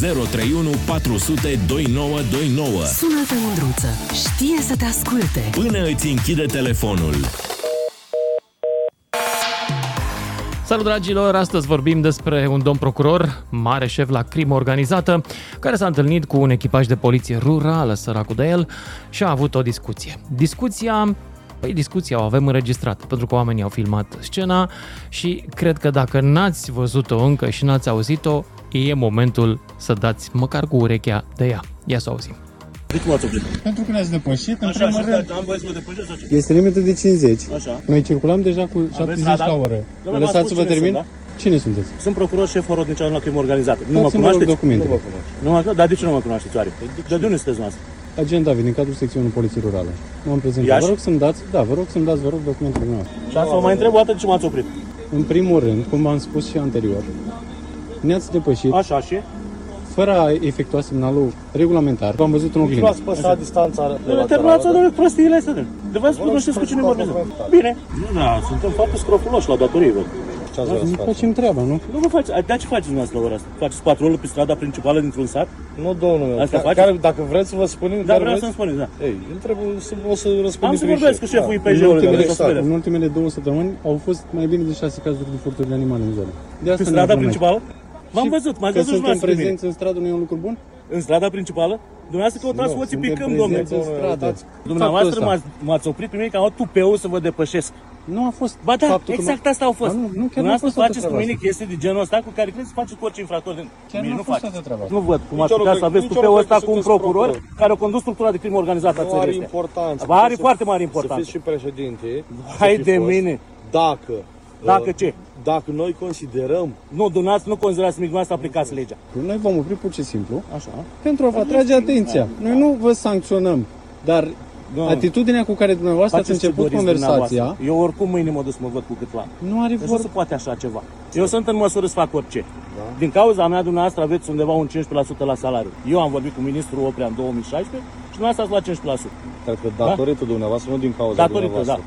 031 400 2929. Sună-te, Mândruță. Știe să te asculte. Până îți închide telefonul. Salut dragilor, astăzi vorbim despre un domn procuror, mare șef la crimă organizată, care s-a întâlnit cu un echipaj de poliție rurală, săracul de el, și a avut o discuție. Discuția Păi discuția o avem înregistrată, pentru că oamenii au filmat scena și cred că dacă n-ați văzut-o încă și n-ați auzit-o, e momentul să dați măcar cu urechea de ea. Ia să o auzim. De cum ați oprit? Pentru că ne-ați depășit, în Așa, primul și rând, stai, am voie să mă depășesc sau ce? este limită de 50. Așa. Noi circulam deja cu 70 radar? la oră. Domnule, Mă v-am lăsați spus să vă cine termin? sunt, Cine sunteți? Sunt procuror șef Horodniceanu la crimă organizată. Nu mă Dați-mi, vă rog, cunoașteți? documentele. Nu mă Dar de ce nu mă cunoașteți oare? De de unde sunteți noastră? Agent David, din cadrul secțiunii Poliției Rurale. M-am prezentat. Iași? Vă rog să-mi dați, da, vă rog să-mi dați, vă rog, documentele noastre. Și asta vă mai întreb o dată de ce m-ați oprit. În primul rând, cum am spus și anterior, ne-ați depășit Așa și? fără a efectua semnalul regulamentar. V-am văzut în oglindă. Luați păsat distanța Domnule, terminați să domnule prostiile astea, domnule. De vă spun, nu știți cu cine vorbesc. Bine. Nu, da, suntem foarte scrofuloși la datorii, văd. Ce ați vrea să Nu faceți? facem treaba, nu? Nu vă faceți, dar ce faceți dumneavoastră la ora asta? Faceți patrolul pe strada principală dintr-un sat? Nu, domnul meu. Asta Ca- faceți? care, dacă vreți să vă spunem, Da, care vreau vreți? să-mi spuneți, da. Ei, nu trebuie să o să răspundem Am să vorbesc cu șeful În IPJ-ului, ultimele, care să spuneți. în ultimele două săptămăni au fost mai bine de șase cazuri de furturi de animale în zonă. De Pe asta ne strada aflăm aici. principală? V-am Și văzut, m-ați că văzut și suntem dumneavoastră pe mine. prezenți în stradă nu e un lucru bun? În strada principală? Dumneavoastră căutați Nu, hoții suntem picând, domnule. prezenți în stradă. Dumneavoastră Faptul m-ați, m-ați oprit pe mine că am luat tupeu să vă depășesc. Nu a fost Ba da, faptul că exact mă- asta au fost. Ba nu, nu, chiar nu a Dumneavoastră fost toată faceți cu treaba mine asta. chestii de genul ăsta cu care credeți să faceți cu orice infractor. din- Chiar Mie nu a nu fost faceți. toată treaba asta. Nu văd cum ați Nici putea eu să nu aveți cred- tupeul nici eu nu ăsta cred cu că un sunteți procuror procuror. care a condus structura de crimă organizată a Nu țării are astea. importanță. Ba, are Să- foarte mare Să importanță. fiți și președinte. Hai să fi de fost. mine. Dacă... Dacă uh, ce? Dacă noi considerăm Nu, dumneavoastră nu considerați nimic, dumneavoastră aplicați legea. Noi vom opri pur și simplu Așa. pentru a vă atrage atenția. Noi nu vă sancționăm, dar Da. atitudinea cu care dumneavoastră ați Faceți ce început doriți conversația dumneavoastră. Eu oricum mâine mă duc să mă văd cu câțiva. nu are Deci nu vorba. se poate așa ceva. Eu sunt în măsură să fac orice. Din cauza mea, dumneavoastră aveți undeva un 15% la salariu. Eu am vorbit cu ministrul Oprea în 2016 și dumneavoastră ați luat 15%. Cred că datorită dumneavoastră, nu din cauza Datorită, da.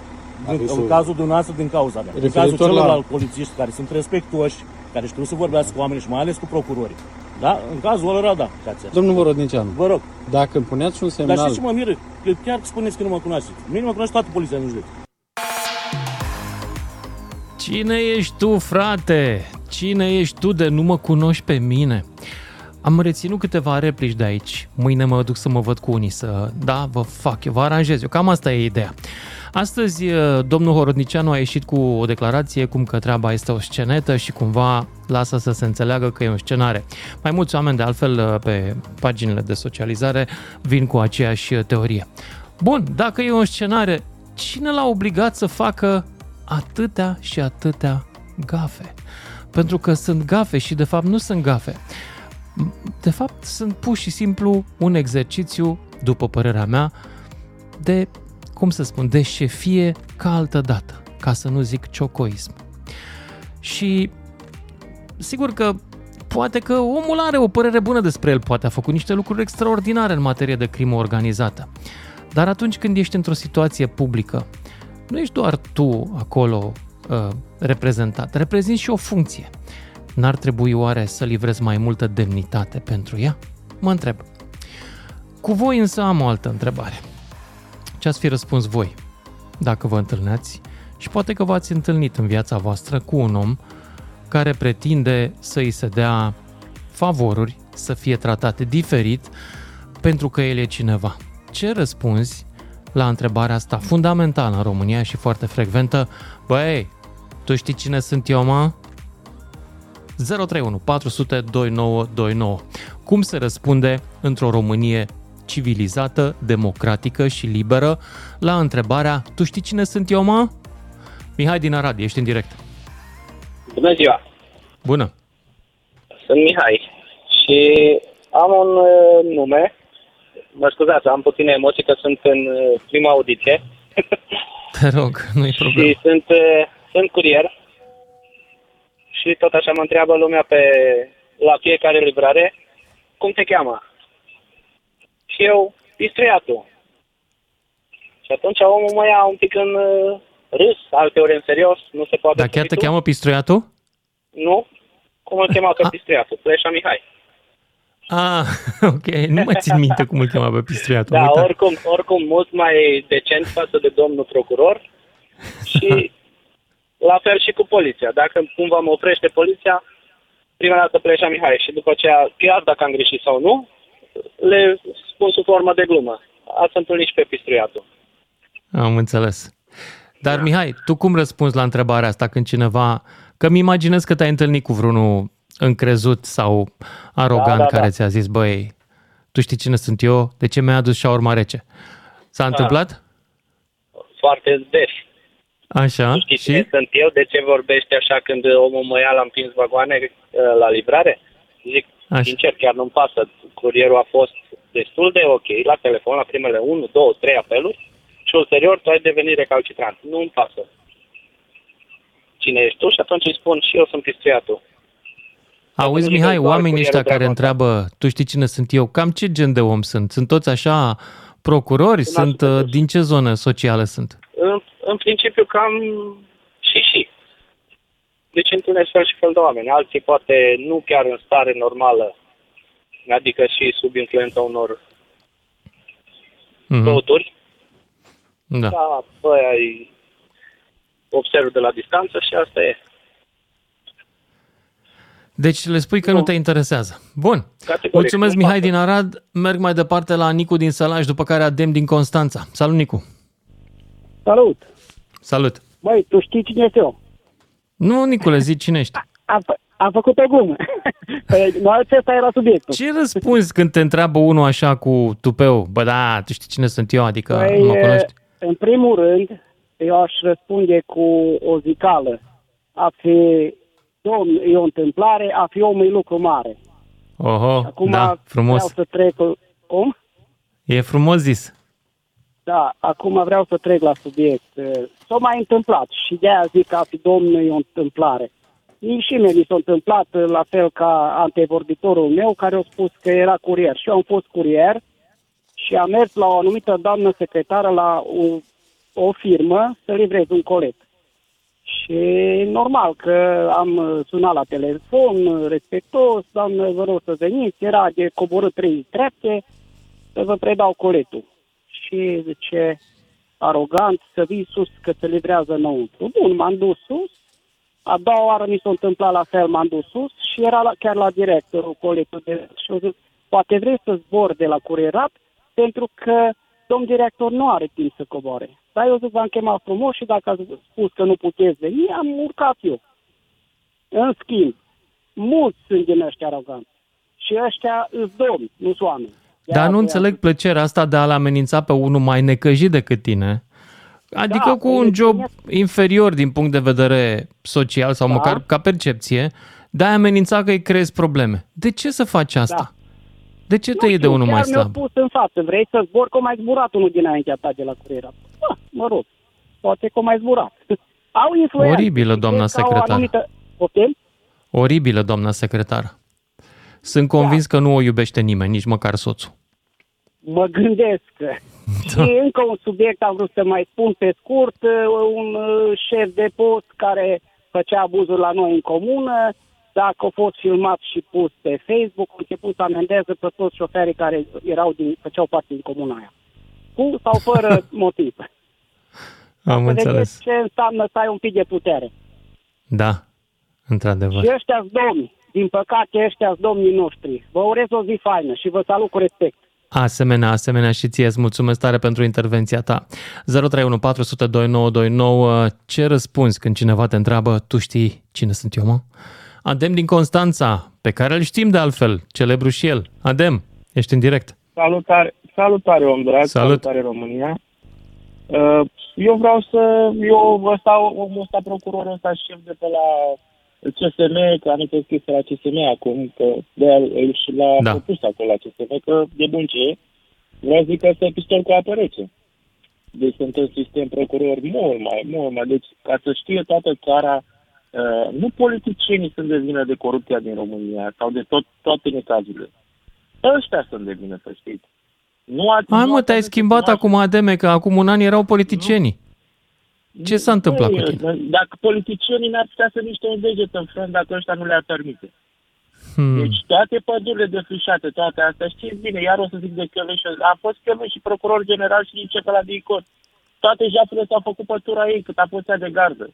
Dumneavoastră. Din, Adică în să- cazul dumneavoastră, din cauza mea. În Referitor cazul la- celorlalți polițiști care sunt respectuoși, care știu să vorbească cu oamenii și mai ales cu procurorii. Da? În cazul ăla, da. Cația. Domnul Vorodnicianu, Vă rog. dacă îmi puneați un Dar semnal, știți ce mă miră? Că chiar spuneți că nu mă cunoașteți. Mine mă cunoaște toată poliția din județ. Cine ești tu, frate? Cine ești tu de nu mă cunoști pe mine? Am reținut câteva replici de aici. Mâine mă duc să mă văd cu unii să... Da, vă fac, eu vă aranjez. Eu cam asta e ideea. Astăzi, eh, domnul Horodnicianu a ieșit cu o declarație cum că treaba este o scenetă și cumva lasă să se înțeleagă că e o scenare. Mai mulți oameni, de altfel, eh, pe paginile de socializare vin cu aceeași eh, teorie. Bun, dacă e o scenare, cine l-a obligat să facă atâtea și atâtea gafe? Pentru că sunt gafe și de fapt nu sunt gafe. De fapt sunt pur și simplu un exercițiu, după părerea mea, de, cum să spun, de șefie ca altă dată, ca să nu zic ciocoism. Și sigur că poate că omul are o părere bună despre el, poate a făcut niște lucruri extraordinare în materie de crimă organizată. Dar atunci când ești într-o situație publică, nu ești doar tu acolo uh, reprezentat, reprezinți și o funcție. N-ar trebui oare să livrezi mai multă demnitate pentru ea? Mă întreb. Cu voi însă am o altă întrebare. Ce ați fi răspuns voi dacă vă întâlneați și poate că v-ați întâlnit în viața voastră cu un om care pretinde să îi se dea favoruri, să fie tratate diferit pentru că el e cineva. Ce răspunzi la întrebarea asta fundamentală în România și foarte frecventă? Băi, tu știi cine sunt eu, mă? 031 400 2929. Cum se răspunde într-o Românie civilizată, democratică și liberă la întrebarea Tu știi cine sunt eu, mă? Mihai din Arad, ești în direct. Bună ziua! Bună! Sunt Mihai și am un uh, nume. Mă scuzați, am puține emoții că sunt în uh, prima audiție Te rog, nu-i problemă. și sunt, uh, sunt curier și tot așa mă întreabă lumea pe la fiecare livrare cum te cheamă. Și eu, pistruiatul. Și atunci omul mă ia un pic în uh, râs, alteori în serios, nu se poate Dar chiar te spui tu. cheamă Pistruiatul? Nu? Cum îl chema pe A- pistruiatul? Pleșa Mihai. Ah, ok. Nu mai țin minte cum îl chema pe pistruiatul. Da, am uitat. oricum, oricum mult mai decent față de domnul procuror și la fel și cu poliția. Dacă cumva mă oprește poliția, prima dată pleci Mihai și după aceea, chiar dacă am greșit sau nu, le spun sub formă de glumă. Ați întâlnit și pe pistruiatul. Am înțeles. Dar, Da. Mihai, tu cum răspunzi la întrebarea asta când cineva... Că mi imaginez că te-ai întâlnit cu vreunul încrezut sau arogant Da, da, care da. ți-a zis, băi, tu știi cine sunt eu? De ce mi-ai adus șaurma rece? S-a întâmplat? Foarte des. Așa. Știi Și? cine sunt eu? De ce vorbește așa când omul mă ia la împins vagoane uh, la livrare? Zic, Așa. sincer, chiar nu-mi pasă. Curierul a fost destul de ok la telefon, la primele 1, 2, 3 apeluri și ulterior tu ai devenit recalcitrant. Nu-mi pasă. Cine ești tu? Și atunci îi spun și eu sunt pistriatul. Auzi, Nici Mihai, doar oamenii ăștia curierul care treaba întreabă, tu știi cine sunt eu, cam ce gen de om sunt? Sunt toți așa procurori? Sunt Sunt, așa uh, toți. din ce zonă socială sunt? În, în principiu cam și și. Deci întâlnesc fel și fel de oameni. Alții poate nu chiar în stare normală, adică și sub influența unor Mhm. băuturi, Da. da, bă, ai observ de la distanță și asta e. Deci le spui că nu, Nu. te interesează. Bun. Categoric, Mulțumesc, nu Mihai pasă. din Arad. Merg mai departe la Nicu din Sălaș, după care Adem din Constanța. Salut, Nicu. Salut! Salut. Băi, tu știi cine este eu? Nu, Nicule, zi cine ești. Am, fă- am făcut o glumă. Păi, nu acesta era subiectul. Ce răspunzi când te întreabă unul așa cu tupeu? Bă, da, tu știi cine sunt eu, adică Păi, nu mă cunoști? în primul rând, eu aș răspunde cu o zicală. A fi, domn, e o întâmplare, a fi om e lucru mare. Oho, Acum da, frumos. vreau să trec... cu- Cum? E frumos zis. Da, acum vreau să trec la subiect. Eh, S-a mai întâmplat și de aia zic că a fi domnul e o întâmplare. Nici și mie mi s-a întâmplat eh, la fel ca antevorbitorul meu care a spus că era curier. Și eu am fost curier și am mers la o anumită doamnă secretară la o, o firmă să livrez un colet. Și normal că am eh, sunat la telefon, eh, respectos, doamnă, vă rog să veniți, era de coborât trei trepte, să vă predau coletul și zice arogant să vii sus că se livrează înăuntru. Bun, m-am dus sus, a doua oară mi s-a întâmplat la fel, m-am dus sus și era la, chiar la directorul coletul de și eu zic, poate vrei să zbor de la curierat pentru că domn director nu are timp să coboare. Dar eu zic, v-am chemat frumos și dacă ați spus că nu puteți veni, am urcat eu. În schimb, mulți sunt din ăștia aroganți. Și ăștia îți domni, nu sunt oameni. De Dar aia nu voiam înțeleg să- plăcerea asta de a-l amenința pe unul mai necăjit decât tine. Adică Da, cu păi un le job spuneți- inferior din punct de vedere social sau Da. măcar ca percepție, de a amenința că îi creezi probleme. De ce să faci asta? Da. De ce te Nu iei de știu, unul chiar mai mi-a slab? spus în față, vrei să zbor, că mai zburat unul dinaintea ta de la curierat. Ah, mă rog, poate că mai zburat. Au influență. Oribilă, Și doamna cred că au secretară. Anumită... Poftim? Oribilă, doamna secretară. Sunt convins că nu o iubește nimeni, nici măcar soțul. Mă gândesc. Da. Și încă un subiect am vrut să mai spun pe scurt. Un uh, șef de post care făcea abuzuri la noi în comună, dacă a fost filmat și pus pe Facebook, a început să amendeze pe toți șoferii care erau din, făceau parte din comuna aia. Cu sau fără motiv. Am Să înțeles. vedeți ce înseamnă să ai un pic de putere. Da, într-adevăr. Și ăștia domni, din păcate ăștia domnii noștri. Vă urez o zi faină și vă salut cu respect. Asemenea, asemenea și ție îți mulțumesc tare pentru intervenția ta. 031 400 2929. Ce răspunzi când cineva te întreabă, tu știi cine sunt eu, mă? Adem din Constanța, pe care îl știm de altfel, celebru și el. Adem, ești în direct. Salutare, salutare om drag, Salut. salutare România. Uh, Eu vreau să, eu ăsta, omul ăsta, procurorul ăsta, șef de pe la CSM, că am scris la CSM acum, că de el și l-a Da. da. propus acolo la CSM, că de bun ce e. Vreau să zic că ăsta e pistol cu apă rece. Deci sunt în sistem procuror mult mai, mult mai. Deci ca să știe toată țara, uh, nu politicienii sunt de vină de corupția din România sau de tot, toate necazurile. Ăștia sunt de vină, să știți. Nu ați, Hai nu mă, ați te-ai avut schimbat cunoaște- acum, Ademe, că acum un an erau politicienii. Ce s-a întâmplat cu Băi, tine? Dacă politicienii n-ar putea să niște un deget în front dacă ăștia nu le-ar permite. Hmm. Deci toate pădurile defrișate, toate astea, știți bine, iar o să zic de Chelăș, a fost Chelăș și procuror general și nici pe la de Icot. Toate jafurile s-au făcut pătura ei cât a fost ea de gardă.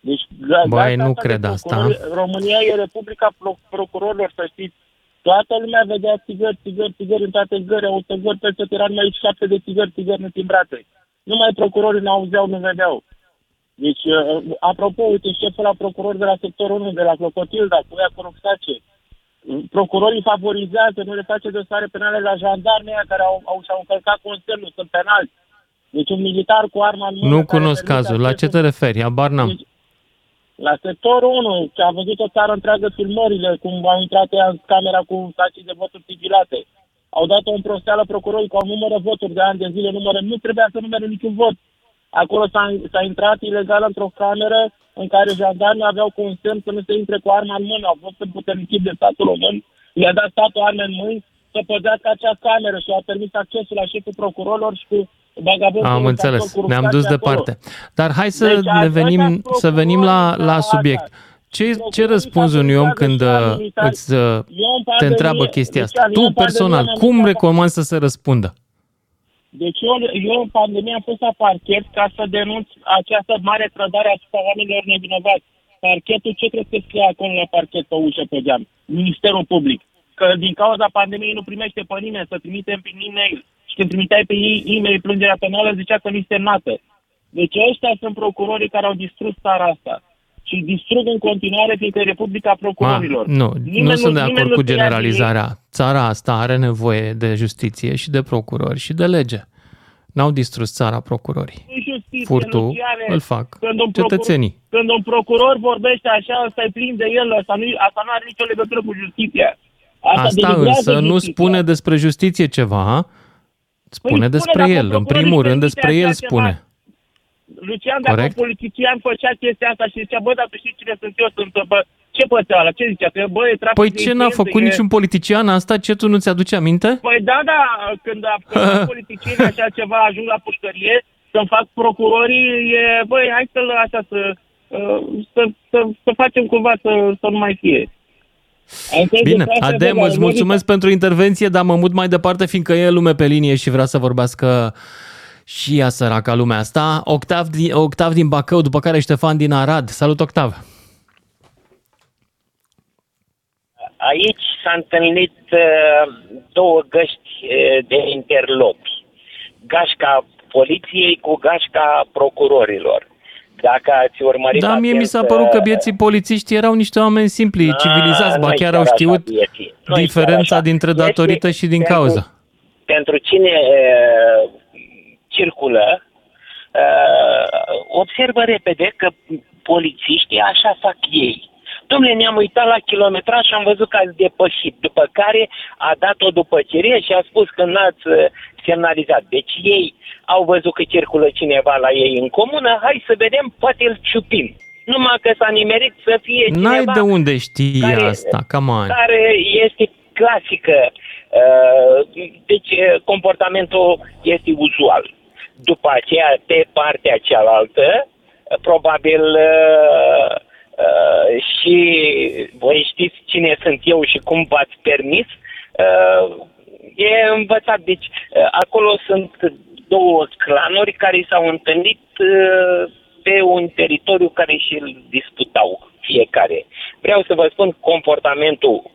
Deci, ga- Băi, garda nu asta de cred asta. procurori- România e Republica Pro- Procurorilor, să știți. Toată lumea vedea țigări, țigări, țigări în toate gări, autogări, peste tot era numai șapte de țigări, țigări netimbrate. Numai procurorii nu auzeau, nu vedeau. Deci, uh, apropo, uite, șeful la procuror de la sectorul 1, de la Clocotilda, cu ea cu Roxace, procurorii favorizează, nu le face dosare penale la jandarmii aia care au, au și-au încălcat consemnul, sunt penali. Deci un militar cu arma în mână... Nu care cunosc permite cazul. La ce accesul- te referi? Habar n-am. Deci, la sectorul 1, ce a văzut o țară întreagă filmările, cum au intrat ea în camera cu sacii de voturi sigilate. Au dat o împrosteală procurorii că au numără voturi de ani de zile, numără, nu trebuia să numere niciun vot. Acolo s-a, s-a intrat ilegal într-o cameră în care jandarmii aveau consemn să nu se intre cu arma în mână. Au fost împuternicit de statul român, le-a dat statul arme în mâini să păzească acea cameră și a permis accesul la șeful procurorilor și cu vagabondul Am ăsta înțeles. cu Ne-am rucsații dus acolo. departe. Dar hai să Deci, ne așa venim, ca să venim la, procurorii la sau subiect. așa. Ce, ce Procurorii răspunzi unui om când favorizează uh, și militari. îți uh, Eu în te pandemie- întreabă chestia deci, asta? eu Tu în pandemie personal, m-am cum uitat- recomand să se răspundă? Deci eu, eu în pandemie am fost la parchet ca să denunț această mare trădare asupra oamenilor nevinovați. Parchetul, ce trebuie să scrie acolo la parchet pe ușă pe geam? Ministerul Public. Că din cauza pandemiei nu primește pe nimeni să trimitem prin e-mail. Și când trimiteai pe ei e-mail plângerea penală, zicea că nu semnată. Deci ăștia sunt procurorii care au distrus țara asta. Și distrug în continuare, fiindcă e Republica Ma, Procurorilor. nu, Nimeni nu sunt de nimeni acord nu cu se ia de ei. generalizarea. Țara asta are nevoie de justiție și de procurori și de lege. N-au distrus țara procurorii. Nu justiție, Furtul Luciane. îl fac Când un cetățenii. Procuror, când un procuror vorbește așa, ăsta e plin de el, asta nu, asta nu are nicio legătură cu justiția. Asta denigrează însă nu justiția. spune despre justiție ceva, spune spune despre dacă el. În procurorul primul își rând permite despre el așa ceva. Spune. Lucian, dacă Corect. un politician făcea chestia asta și zicea, bă, dar tu știi cine sunt eu, sunt, bă, ce pățeală, ce zicea, că bă, e trafic Păi de ce n-a influență, făcut e... niciun politician asta? Ce tu nu ți-aduce aminte? Păi da, da, când, a, când fac politicieni așa ceva ajung la pușcărie, să-mi fac procurorii, e, băi, hai să-l așa, să, uh, să, să, să facem cumva să, să nu mai fie. Ai înțeles? Bine, Deci asta, Adem, bă, îți merită. mulțumesc pentru intervenție, dar mă mut mai departe, fiindcă e lume pe linie și vrea să vorbească și ea săraca lumea asta. Octav din, Octav din Bacău, după care Ștefan din Arad. Salut, Octav! Aici s-a întâlnit uh, două găști uh, de interlopi. Gașca poliției cu gașca procurorilor. Dacă ați urmărit Da, mie mi s-a atent, părut că uh, bieții polițiști erau niște oameni simpli, a, civilizați, ba nu-i chiar chiar au așa, știut bieții. Nu-i diferența chiar așa. dintre Este datorită și din pentru- cauză. Pentru cine uh, circulă, uh, observă repede că polițiștii așa fac ei. Domnule, ne-am uitat la kilometraj și am văzut că ați depășit, după care a dat o dupăcire și a spus că n-ați uh, semnalizat. Deci ei au văzut că circulă cineva la ei în comună, hai să vedem, poate îl ciupim. Numai că s-a nimerit să fie cineva N-ai de unde știi care- asta, come on. care este clasică. Uh, Deci uh, comportamentul este uzual. După aceea, pe partea cealaltă, uh, probabil uh, uh, și voi știți cine sunt eu și cum v-ați permis, uh, e învățat. Deci uh, acolo sunt două clanuri care s-au întâlnit uh, pe un teritoriu care și-l disputau fiecare. Vreau să vă spun comportamentul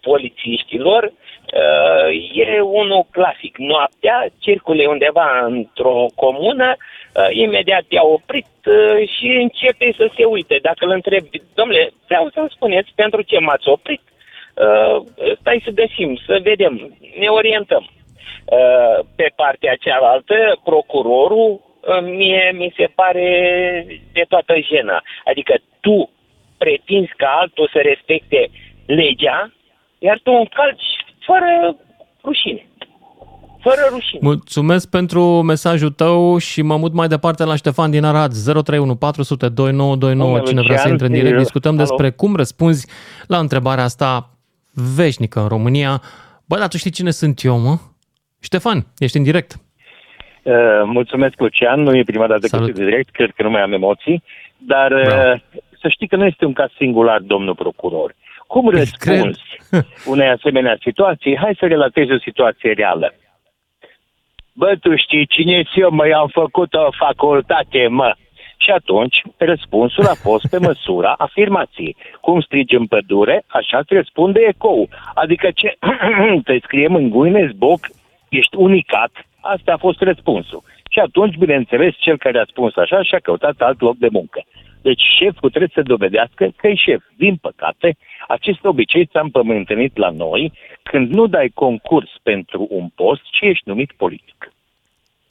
polițiștilor uh, e unul clasic. Noaptea circule undeva într-o comună, uh, imediat i-a oprit uh, și începe să se uite. Dacă îl întreb, domnule, vreau să-mi spuneți pentru ce m-ați oprit, uh, stai să găsim, să vedem, ne orientăm. Uh, pe partea cealaltă, procurorul, uh, mie mi se pare de toată jena. Adică tu pretinzi ca altul să respecte legea, iar tu încalci fără rușine. Fără rușine. Mulțumesc pentru mesajul tău și mă mut mai departe la Ștefan din Arad, 031 400 2929. Domnule Cine vrea să Lucian, intre în direct, eu- discutăm Alo? despre cum răspunzi la întrebarea asta veșnică în România. Bă, dar tu știi cine sunt eu, mă? Ștefan, ești în direct. Uh, mulțumesc, Lucian. Nu e prima dată că sunt direct, cred că nu mai am emoții. Dar uh, să știi că nu este un caz singular, domnul procuror. Cum răspunzi unei asemenea situații? Hai să relatezi o situație reală. Bă, tu știi cine eu, mă, am făcut o facultate, mă. Și atunci, răspunsul a fost pe măsura afirmației. Cum strigi în pădure, așa îți răspunde ecou. Adică ce te scriem în Guinness Book, ești unicat, asta a fost răspunsul. Și atunci, bineînțeles, cel care a spus așa și-a căutat alt loc de muncă. Deci șeful trebuie să dovedească că e șef. Din păcate, acest obicei s-a împământenit la noi când nu dai concurs pentru un post, ci ești numit politic.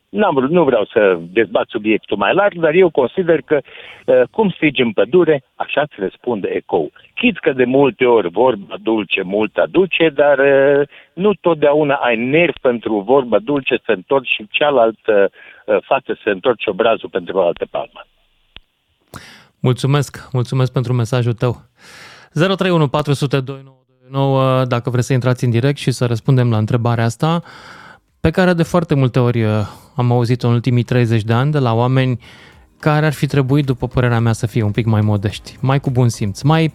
N-am, vrut- nu vreau să dezbat subiectul mai larg, dar eu consider că uh, cum strigi în pădure, așa îți răspunde ecou. Chit că de multe ori vorba dulce mult aduce, dar uh, nu totdeauna ai nerv pentru vorba dulce să întorci și cealaltă uh, față să întorci obrazul pentru o altă palmă. Mulțumesc, mulțumesc pentru mesajul tău. 031 400 2929, dacă vreți să intrați în direct și să răspundem la întrebarea asta, pe care de foarte multe ori uh, am auzit-o în ultimii 30 de ani de la oameni care ar fi trebuit, după părerea mea, să fie un pic mai modești, mai cu bun simț, mai,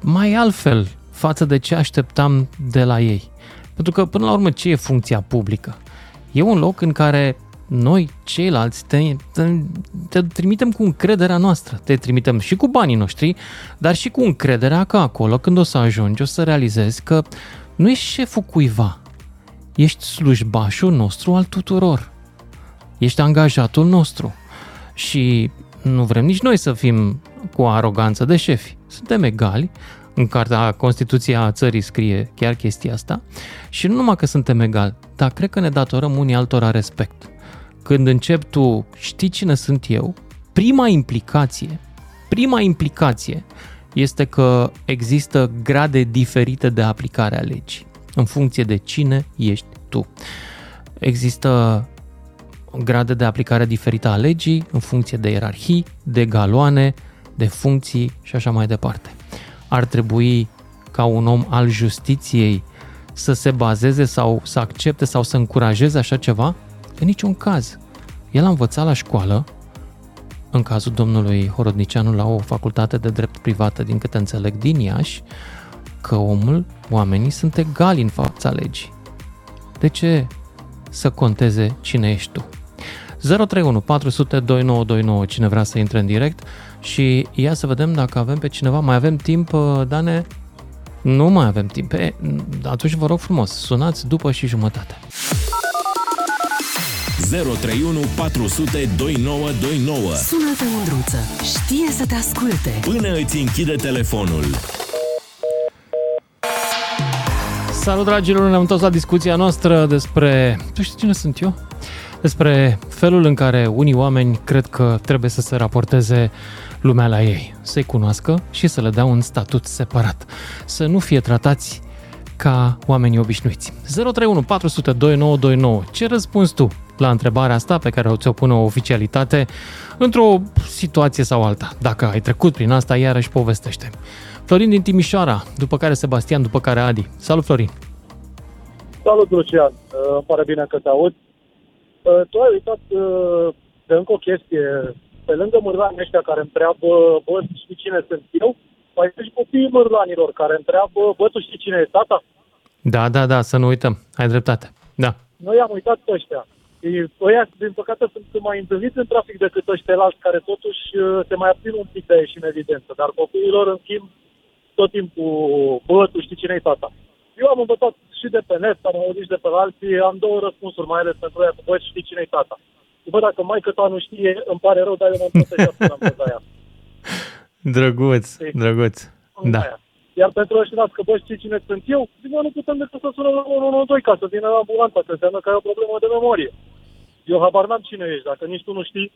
mai altfel față de ce așteptam de la ei. Pentru că, până la urmă, ce e funcția publică? E un loc în care noi, ceilalți, te, te, te trimitem cu încrederea noastră. Te trimitem și cu banii noștri, dar și cu încrederea că acolo, când o să ajungi, o să realizezi că nu ești șeful cuiva. Ești slujbașul nostru al tuturor. Ești angajatul nostru. Și nu vrem nici noi să fim cu aroganță de șefi. Suntem egali. În cartea Constituția țării scrie chiar chestia asta. Și nu numai că suntem egali, dar cred că ne datorăm unii altora respect. Când încep tu, știi cine sunt eu, prima implicație, prima implicație este că există grade diferite de aplicare a legii, în funcție de cine ești tu. Există grade de aplicare diferită a legii în funcție de ierarhii, de galoane, de funcții și așa mai departe. Ar trebui ca un om al justiției să se bazeze sau să accepte sau să încurajeze așa ceva? În niciun caz. El a învățat la școală, în cazul domnului Horodnicianu la o facultate de drept privată, din câte înțeleg, din Iași, că omul, oamenii sunt egali în fața legii. De ce să conteze cine ești tu? 031 400 2929, cine vrea să intre în direct și ia să vedem dacă avem pe cineva. Mai avem timp, uh, Dane? Nu mai avem timp. E, atunci vă rog frumos, sunați după și jumătate. 031 400 2929 Sună-te, Mândruță. Știe să te asculte. Până îți închide telefonul. Salut, dragilor! Ne-am întors la discuția noastră despre... Tu știi cine sunt eu? Despre felul în care unii oameni cred că trebuie să se raporteze lumea la ei, să-i cunoască și să le dea un statut separat. Să nu fie tratați ca oamenii obișnuiți. 031 400 2929. Ce răspunzi tu la întrebarea asta pe care o ți-o pune o oficialitate într-o situație sau alta? Dacă ai trecut prin asta, iarăși povestește. Florin din Timișoara, după care Sebastian, după care Adi. Salut, Florin! Salut, Lucian. Uh, Îmi pare bine că te aud. Uh, Tu ai uitat uh, de încă o chestie. Pe lângă mârlanii ăștia care întreabă, bă, știi cine sunt eu? Mai sunt și copiii mârlanilor care întreabă, bă, tu știi cine e tata? Da, da, da, să nu uităm. Ai dreptate. Da. Noi am uitat pe ăștia. Ei, Ăia, din păcate, sunt mai întâlniți în trafic decât ăștia alți care totuși uh, se mai abțin un pic de a ieși în evidență. Dar copiilor, în schimb, tot timpul, bă, tu știi cine e tata. Eu am învățat și de pe net, am auzit și de pe alții, am două răspunsuri, mai ales pentru ea, bă, știi cine e tata. Bă, dacă mai că ta nu știe, îmi pare rău, dar eu m-am protejat până am fost la ea. Drăguț, drăguț. Da. Aia. Iar pentru ăștia că bă, știi cine sunt eu, zic, bă, nu putem decât să sunăm la 112 ca să vină ambulanța, că înseamnă că ai o problemă de memorie. Eu habar n-am cine ești, dacă nici tu nu știi.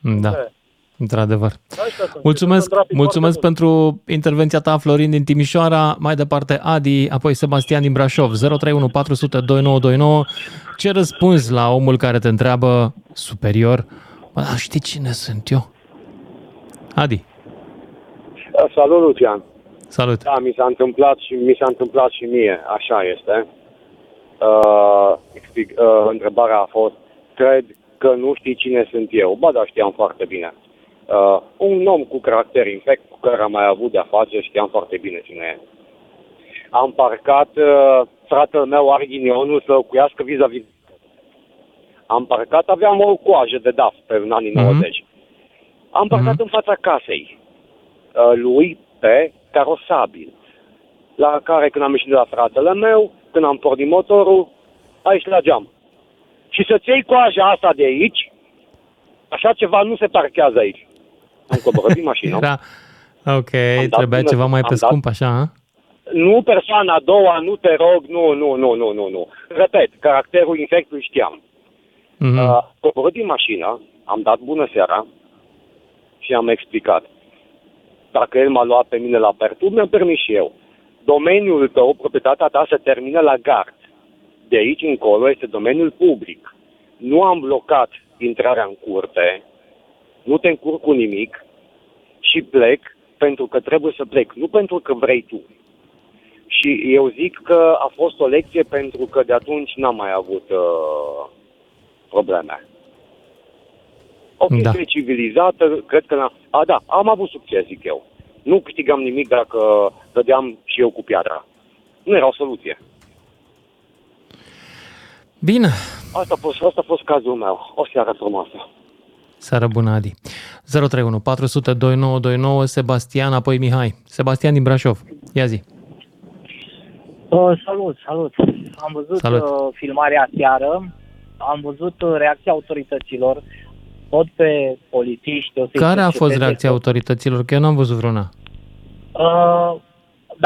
Da. Aia. Într-adevăr. Ăștia sunt. Mulțumesc, Sunt în trafic mulțumesc foarte pentru intervenția ta, Florin din Timișoara, mai departe Adi, apoi Sebastian din Brașov, 031 400 2929. Ce răspunzi la omul care te întreabă superior? Bă, dar știi cine sunt eu? Adi, Salut, Lucian. salut. Da, mi s-a întâmplat și mi s-a întâmplat și mie, așa este. Uh, explic, uh, întrebarea a fost, cred că nu știi cine sunt eu. Ba da, știam foarte bine. Uh, un om cu caracter infect cu care am mai avut de-a face, știam foarte bine cine e. Am parcat, uh, fratele meu are ghinionul să locuiască vis-a-vis. Am parcat, aveam o coajă de DAF pe în anii 90. Am parcat în fața casei uh, lui pe carosabil, la care când am ieșit de la fratele meu, când am pornit motorul, aici la geam. Și să-ți iei coaja asta de aici, așa ceva nu se parchează aici. Am coborât din mașină. Era, ok, dat trebuia până- ceva mai am pe dat- scump, așa, a? Nu persoana a doua, nu te rog, nu, nu, nu, nu, nu, nu. Repet, caracterul infectului știam. Mhm. Uh, coborât din mașină, am dat bună seara și am explicat. Dacă el m-a luat pe mine la pertub, mi-am permis și eu. Domeniul tău, proprietatea ta, se termină la gard. De aici încolo este domeniul public. Nu am blocat intrarea în curte, nu te încurc cu nimic și plec pentru că trebuie să plec, nu pentru că vrei tu. Și eu zic că a fost o lecție pentru că de atunci n-am mai avut uh, probleme. O chestie Da. civilizată, cred că... n-a- A, da, am avut succes, zic eu. Nu câștigam nimic dacă dădeam și eu cu piatra. Nu era o soluție. Bine, Asta a fost, asta a fost cazul meu. O seară frumoasă. seară bună, Adi. 031 400 2929, Sebastian, apoi Mihai. Sebastian din Brașov, ia zi. Uh, salut, salut. Am văzut Salut. Uh, filmarea seară, am văzut uh, reacția autorităților, tot pe polițiști. o să-i Care a fost cerceteze reacția tot. autorităților? Că eu n-am văzut vreuna. Uh,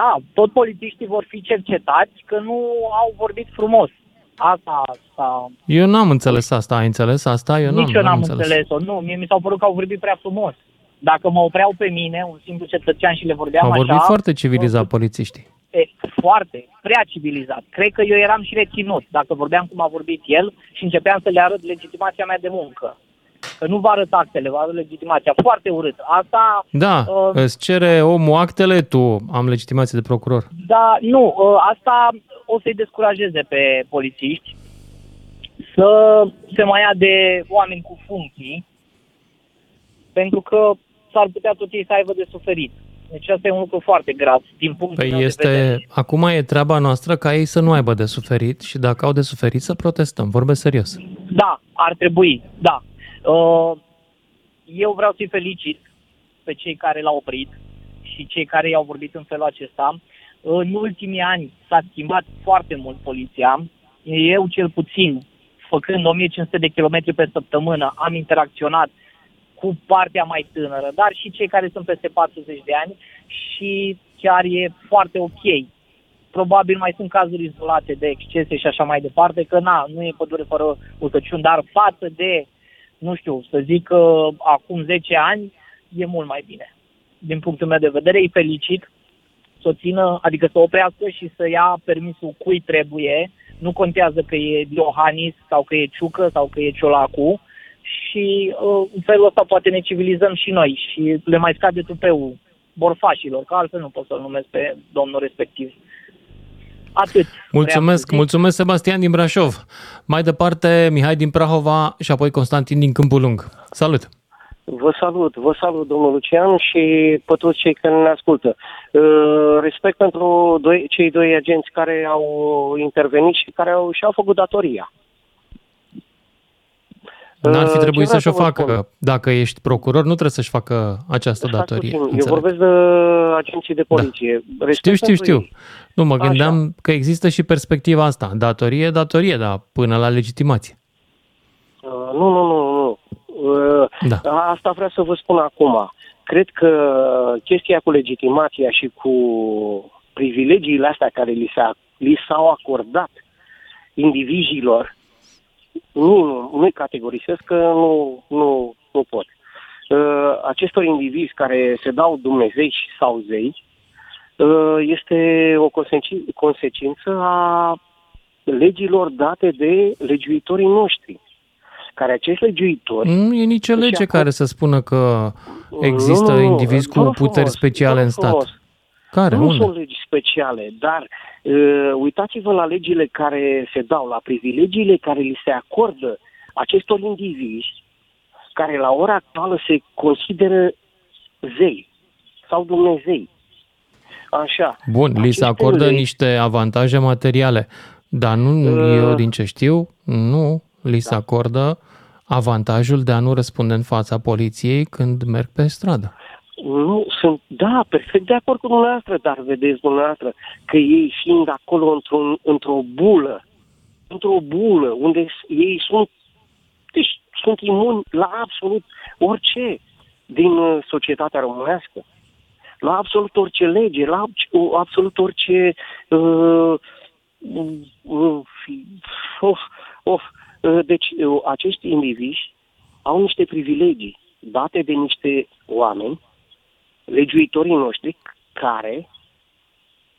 da, tot polițiștii vor fi cercetați că nu au vorbit frumos. Asta, asta Eu n-am înțeles asta, ai înțeles asta? Eu n-am, nici eu n-am înțeles. înțeles-o. Nu, mie mi s-au părut că au vorbit prea frumos. Dacă mă opreau pe mine, un simplu cetățean și le vorbeam Au vorbit așa, foarte civilizat polițiștii. e, foarte, prea civilizat. Cred că eu eram și reținut dacă vorbeam cum a vorbit el și începeam să le arăt legitimația mea de muncă. Că nu vă arăt actele, vă arăt legitimația. Foarte urât. Asta, Da, uh, îți cere omul actele, tu am legitimație de procuror. da, nu, uh, asta o să-i descurajeze pe polițiști să se mai ia de oameni cu funcții, pentru că s-ar putea tot ei să aibă de suferit. Deci asta e un lucru foarte grav din punctul meu Păi de vedere. este, acum e treaba noastră ca ei să nu aibă de suferit și dacă au de suferit să protestăm. Vorbesc serios. Da, ar trebui, da. Uh, Eu vreau să-i felicit pe cei care l-au oprit și cei care i-au vorbit în felul acesta. În ultimii ani s-a schimbat foarte mult poliția. Eu cel puțin, făcând 1500 de kilometri pe săptămână, am interacționat cu partea mai tânără, dar și cei care sunt peste 40 de ani și chiar e foarte ok. Probabil mai sunt cazuri izolate de excese și așa mai departe, că na, nu e pădure fără urcăciuni, dar față de, nu știu, să zic că acum 10 ani e mult mai bine. Din punctul meu de vedere, îi felicit să o țină, adică să oprească și să ia permisul cui trebuie. Nu contează că e Iohannis sau că e Ciucă sau că e Ciolacu și uh, în felul ăsta poate ne civilizăm și noi și le mai scade tupeul borfașilor, că altfel nu pot să-l numesc pe domnul respectiv. Atât. Mulțumesc, mulțumesc Sebastian din Brașov. Mai departe, Mihai din Prahova și apoi Constantin din Câmpul Lung. Salut! Vă salut, vă salut, domnul Lucian, și pe toți cei care ne ascultă. Uh, Respect pentru doi, cei doi agenți care au intervenit și care au, și-au făcut datoria. N-ar fi Uh, trebuit ce să-și o vreau să vă facă. Dacă ești procuror, nu trebuie să-și facă această datorie. Puțin, Eu Înțeleg. vorbesc de agenții de poliție. Respect Știu, știu, pentru știu. ei. Nu, mă Așa. gândeam că există și perspectiva asta. Datorie, datorie, dar până la legitimație. Uh, Nu, nu, nu, nu. Uh, Da. Asta vreau să vă spun acum. Cred că chestia cu legitimația și cu privilegiile astea care li, s-a, li s-au acordat indivizilor, nu, nu, nu-i categorisesc că nu, nu, nu pot. Uh, Acestor indivizi care se dau Dumnezei sau zei, uh, este o conseci- consecință a legilor date de legiuitorii noștri care acești legiuitori... Nu e nicio își lege acord- care să spună că există Nu, nu, nu, indivizi cu nu puteri frumos, speciale nu în stat. frumos. Care? Nu Unde? sunt legi speciale, dar uh, uitați-vă la legile care se dau, la privilegiile care li se acordă acestor indivizi care la ora actuală se consideră zei sau Dumnezei. Așa. Bun, li se Aceste acordă lei- niște avantaje materiale, dar nu, Uh. eu din ce știu, nu li se acordă avantajul de a nu răspunde în fața poliției când merg pe stradă. Nu, sunt, da, perfect de acord cu dumneavoastră, dar vedeți dumneavoastră că ei fiind acolo într-un, într-o bulă, într-o bulă, unde s- ei sunt, deci sunt imuni la absolut orice din uh, societatea românească, la absolut orice lege, la ab- absolut orice uh, uh, fi- of, of. Uh, Deci uh, acești indivizi au niște privilegii date de niște oameni legiuitorii noștri care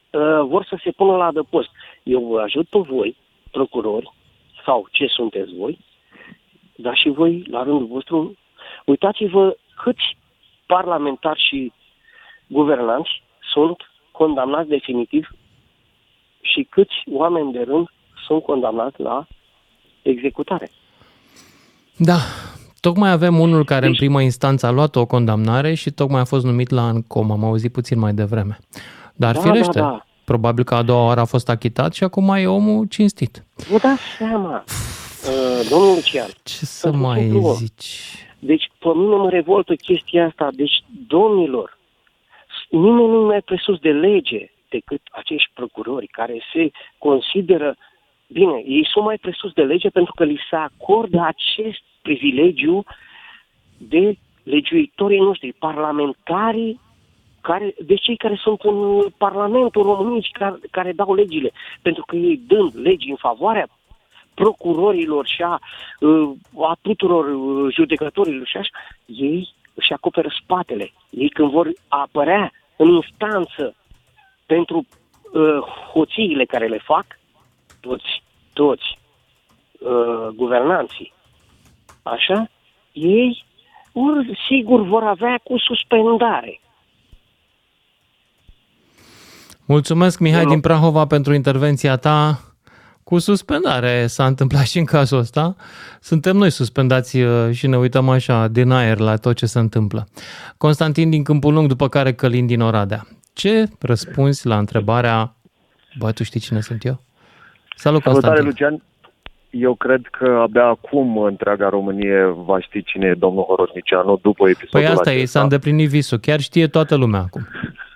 uh, vor să se pună la adăpost. Eu vă ajut pe voi, procurori, sau ce sunteți voi, dar și voi, la rândul vostru, uitați-vă câți parlamentari și guvernanți sunt condamnați definitiv și câți oameni de rând sunt condamnați la executare. Da, tocmai avem unul care Deci- în prima instanță a luat o condamnare și tocmai a fost numit la ANCOM, am auzit puțin mai devreme. Dar Da, firește, da, da. probabil că a doua oară a fost achitat și acum e omul cinstit. Vă dați seama, uh, domnul Lucian. Ce să mai zici? Deci, pe mine mă revoltă chestia asta. Deci, domnilor, nimeni nu e mai presus de lege decât acești procurori care se consideră, bine, ei sunt mai presus de lege pentru că li se acordă acest privilegiu de legiuitorii noștri, parlamentarii care, de cei care sunt în Parlamentul României și care, care dau legile. Pentru că ei dând legi în favoarea procurorilor și a, uh, a tuturor uh, judecătorilor și așa, ei își acoperă spatele. Ei când vor apărea în instanță pentru uh, hoțiile care le fac, toți, toți uh, guvernanții, așa, ei vor, sigur vor avea cu suspendare. Mulțumesc, Mihai din Prahova, pentru intervenția ta. Cu suspendare s-a întâmplat și în cazul ăsta. Suntem noi suspendați uh, și ne uităm așa din aer la tot ce se întâmplă. Constantin din Câmpul Lung, după care Călin din Oradea. Ce răspunzi la întrebarea, bă, tu știi cine sunt eu? Salut, Salutare, Constantin. Lucian. Eu cred că abia acum întreaga Românie va ști cine e domnul Horodnicianu după episodul Păi asta e, acesta. s-a îndeplinit visul. Chiar știe toată lumea acum.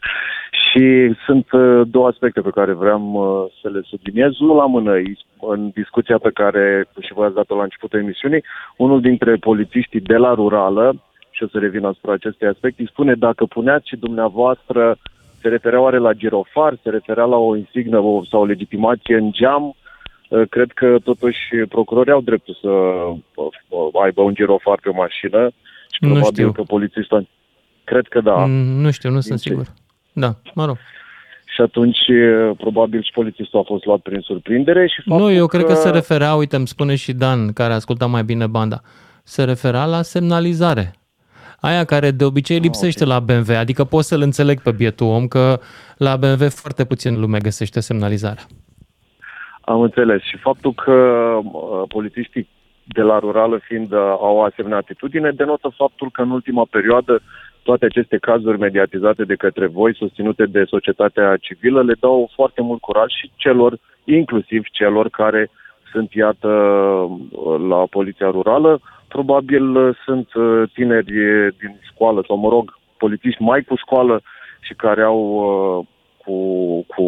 Și sunt uh, două aspecte pe care vreau uh, să le subliniez. Unul la mână, în discuția pe care și voi ați dat-o la începutul emisiunii, unul dintre polițiștii de la rurală, și o să revin asupra acestui aspect, îi spune dacă puneați și dumneavoastră, se referea oare la girofar, se referea la o insignă o- sau o legitimație în geam, uh, cred că totuși procurorii au dreptul să uh, aibă un girofar pe mașină și Nu probabil știu. că polițistul... Cred că da. Mm, Nu știu, nu sunt ce- sigur. Da, mă rog. Și atunci, e, probabil, și polițistul a fost luat prin surprindere și faptul Nu, eu cred că se referea, uite, îmi spune și Dan, care asculta mai bine banda, se referea la semnalizare. Aia care de obicei lipsește la BMW, adică pot să-l înțeleg pe bietul om că la BMW foarte puțin lume găsește semnalizarea. Am înțeles. Și faptul că uh, polițiștii de la rurală fiind uh, au o asemenea atitudine, denotă faptul că în ultima perioadă toate aceste cazuri mediatizate de către voi, susținute de societatea civilă, le dau foarte mult curaj și celor, inclusiv celor care sunt, iată, uh, la poliția rurală. Probabil uh, sunt uh, tineri din școală sau, mă rog, polițiști mai cu școală și care au uh, cu, cu,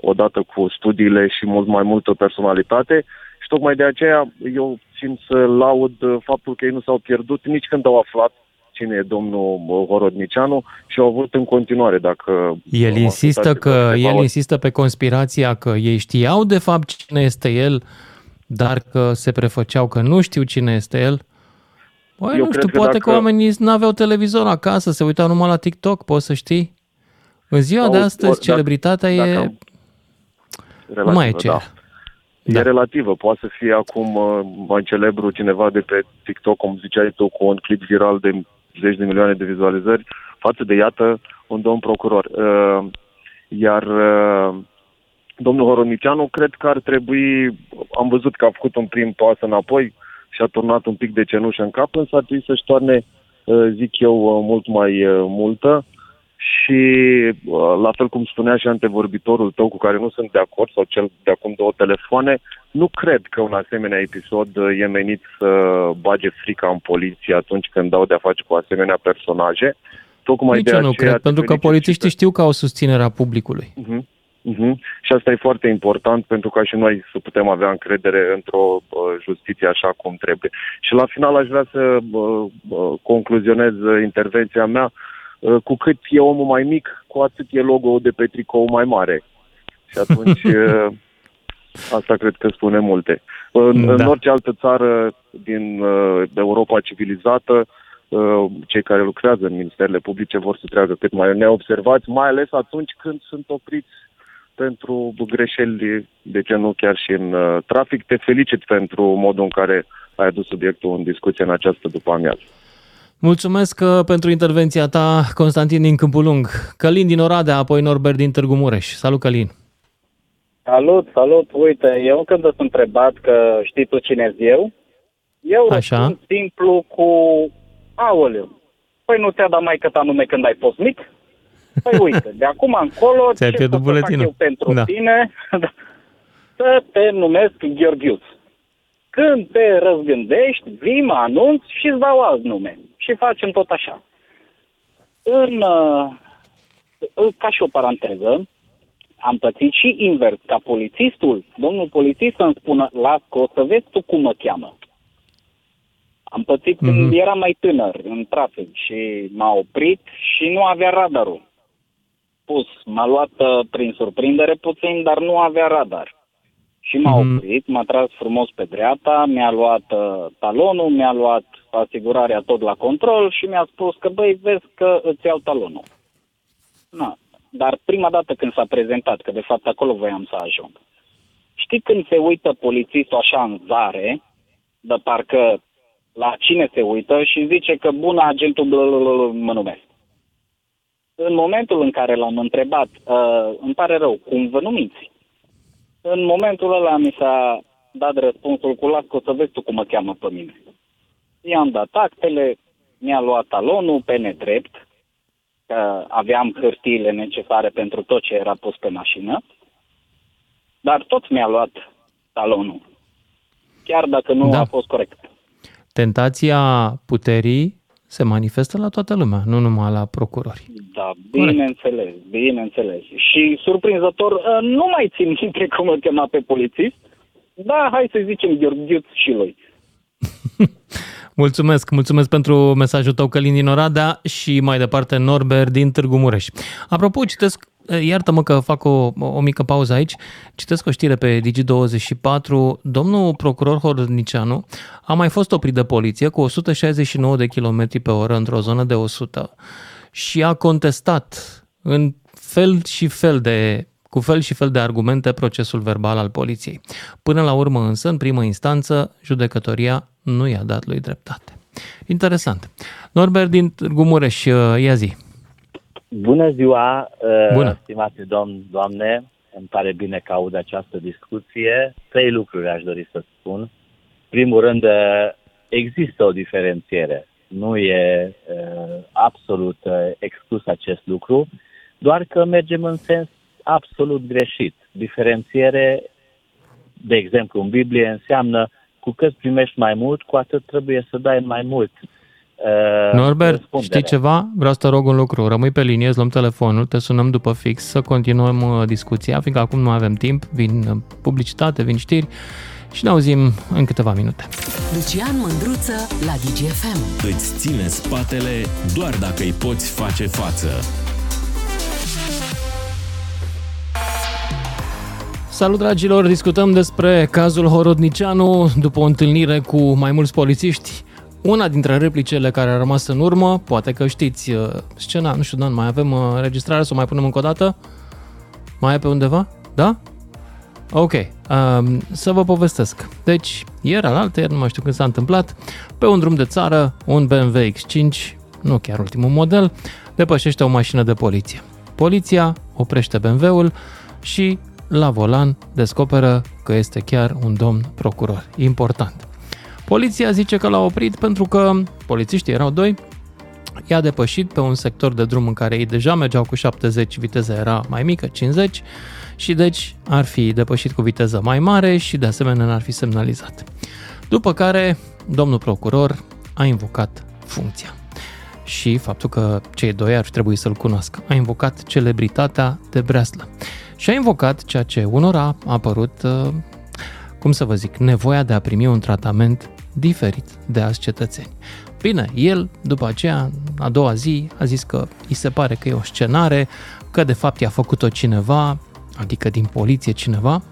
odată cu studiile și mult mai multă personalitate și tocmai de aceea eu țin să laud uh, faptul că ei nu s-au pierdut nici când au aflat cine e domnul uh, Horodnicianu și au avut în continuare dacă... El insistă, ascultați că, câteva el ori. insistă pe conspirația că ei știau de fapt cine este el, dar că se prefăceau că nu știu cine este el. Băi, Eu nu cred știu, că poate dacă- că oamenii nu aveau televizor acasă, se uitau numai la TikTok, poți să știi. În ziua de Sau- astăzi, ori- dacă- celebritatea e... dacă- Nu mai e Relativă, ce da. era. E relativă. Poate să fie acum uh, mai celebru cineva de pe TikTok, cum ziceai tu, cu un clip viral de zeci de milioane de vizualizări, față de, iată, un domn procuror. Uh, Iar uh, domnul Horonicianu cred că ar trebui, am văzut că a făcut un prim pas înapoi și-a turnat un pic de cenușă în cap, însă ar trebui să-și toarne, uh, zic eu, uh, mult mai uh, multă și uh, la fel cum spunea și antevorbitorul tău cu care nu sunt de acord sau cel de acum două telefoane, nu cred că un asemenea episod uh, e menit să bage frica în poliție atunci când dau de-a face cu asemenea personaje. Tocmai Nici de eu nu aceea cred, pentru că felicit și polițiștii știu că au susținerea publicului. Mhm. Mhm. Și asta e foarte important pentru ca și noi să putem avea încredere într-o uh, justiție așa cum trebuie. Și la final aș vrea să uh, uh, concluzionez uh, intervenția mea. Uh, cu cât e omul mai mic, cu atât e logo de pe tricou mai mare. Și atunci uh, asta cred că spune multe. În, Da. în orice altă țară din uh, Europa civilizată, uh, cei care lucrează în ministerele publice vor să treacă cât mai neobservați, mai ales atunci când sunt opriți pentru greșeli de genul chiar și în uh, trafic. Te felicit pentru modul în care ai adus subiectul în discuție în această după amiază. Mulțumesc uh, pentru intervenția ta, Constantin din Câmpul Lung. Călin din Oradea, apoi Norbert din Târgu Mureș. Salut, Călin! Salut, salut, uite, eu când sunt întrebat că știi tu cine sunt eu, eu Așa. răspund simplu cu aoleu. Păi nu ți-a dat mai cât anume când ai fost mic? Păi uite, de acum încolo Ți-ai ce pierdut pot să fac buletinul. eu pentru Da. tine? să te numesc Gheorghiuț. Când te răzgândești, vii, mă anunț și îți dau alt nume. Și facem tot așa. În, uh, ca și o paranteză, am pățit și invers, ca polițistul, domnul polițist să-mi spună, las că o să vezi tu cum mă cheamă. Am pățit mm-hmm. când eram mai tânăr în trafic și m-a oprit și nu avea radarul. Pus, m-a luat uh, prin surprindere puțin, dar nu avea radar. Și m-a Mhm. oprit, m-a tras frumos pe dreapta, mi-a luat uh, talonul, mi-a luat asigurarea tot la control și mi-a spus că, băi, vezi că îți iau talonul. Na, dar prima dată când s-a prezentat, că de fapt acolo voiam să ajung. Știi când se uită polițistul așa în zare, de parcă la cine se uită și zice că bună agentul blablabla, mă numesc. În momentul în care l-am întrebat, uh, îmi pare rău, cum vă numiți? În momentul ăla mi s-a dat răspunsul cu las că o să vezi tu cum mă cheamă pe mine. I-am dat actele, mi-a luat talonul pe nedrept, că aveam hârtiile necesare pentru tot ce era pus pe mașină, dar tot mi-a luat talonul, chiar dacă nu Da. a fost corect. Tentația puterii se manifestă la toată lumea, nu numai la procurori. Da, bineînțeles, bineînțeles. Și surprinzător, uh, nu mai țin minte cum îl chema pe polițist, da, hai să zicem Gheorghiuț și lui. Mulțumesc, mulțumesc pentru mesajul tău, Călin din Oradea și mai departe Norbert din Târgu Mureș. Apropo, citesc, iartă-mă că fac o, o mică pauză aici, citesc o știre pe Digi24, domnul procuror Hornicianu a mai fost oprit de poliție cu 169 de km pe oră într-o zonă de 100 și a contestat în fel și fel de cu fel și fel de argumente procesul verbal al poliției. Până la urmă însă, în primă instanță, judecătoria nu i-a dat lui dreptate. Interesant. Norbert din Târgu Mureș, ia zi. Bună ziua, uh, Bună. stimate domn, doamne, îmi pare bine că aud această discuție. Trei lucruri aș dori să spun. Primul rând, uh, există o diferențiere. Nu e uh, absolut uh, exclus acest lucru, doar că mergem în sens absolut greșit. Diferențiere, de exemplu, în Biblie înseamnă cu cât primești mai mult, cu atât trebuie să dai mai mult. Uh, Norbert, răspundere. știi ceva? Vreau să te rog un lucru. Rămâi pe linie, îți luăm telefonul, te sunăm după fix să continuăm uh, discuția, fiindcă acum nu avem timp, vin uh, publicitate, vin știri și ne auzim în câteva minute. Lucian Mândruță la DGFM. Îți ține spatele doar dacă îi poți face față. Salut dragilor, discutăm despre cazul Horodnicianu după o întâlnire cu mai mulți polițiști. Una dintre replicele care a rămas în urmă, poate că știți uh, scena, nu știu, Dan, mai avem uh, înregistrare să o mai punem încă o dată? Mai e pe undeva? Da? Ok, um, să vă povestesc. Deci, ieri, alaltă, ieri, nu mai știu când s-a întâmplat, pe un drum de țară, un BMW X5, nu chiar ultimul model, depășește o mașină de poliție. Poliția oprește BMW-ul și la volan descoperă că este chiar un domn procuror. Important. Poliția zice că l-a oprit pentru că polițiștii erau doi, i-a depășit pe un sector de drum în care ei deja mergeau cu 70, viteza era mai mică, 50, și deci ar fi depășit cu viteză mai mare și de asemenea n-ar fi semnalizat. După care, domnul procuror a invocat funcția și faptul că cei doi ar trebui să-l cunoască. A invocat celebritatea de breaslă și a invocat ceea ce unora a apărut, uh, cum să vă zic, nevoia de a primi un tratament diferit de alți cetățeni. Bine, el după aceea, a doua zi, a zis că îi se pare că e o scenare, că de fapt i-a făcut-o cineva, adică din poliție cineva,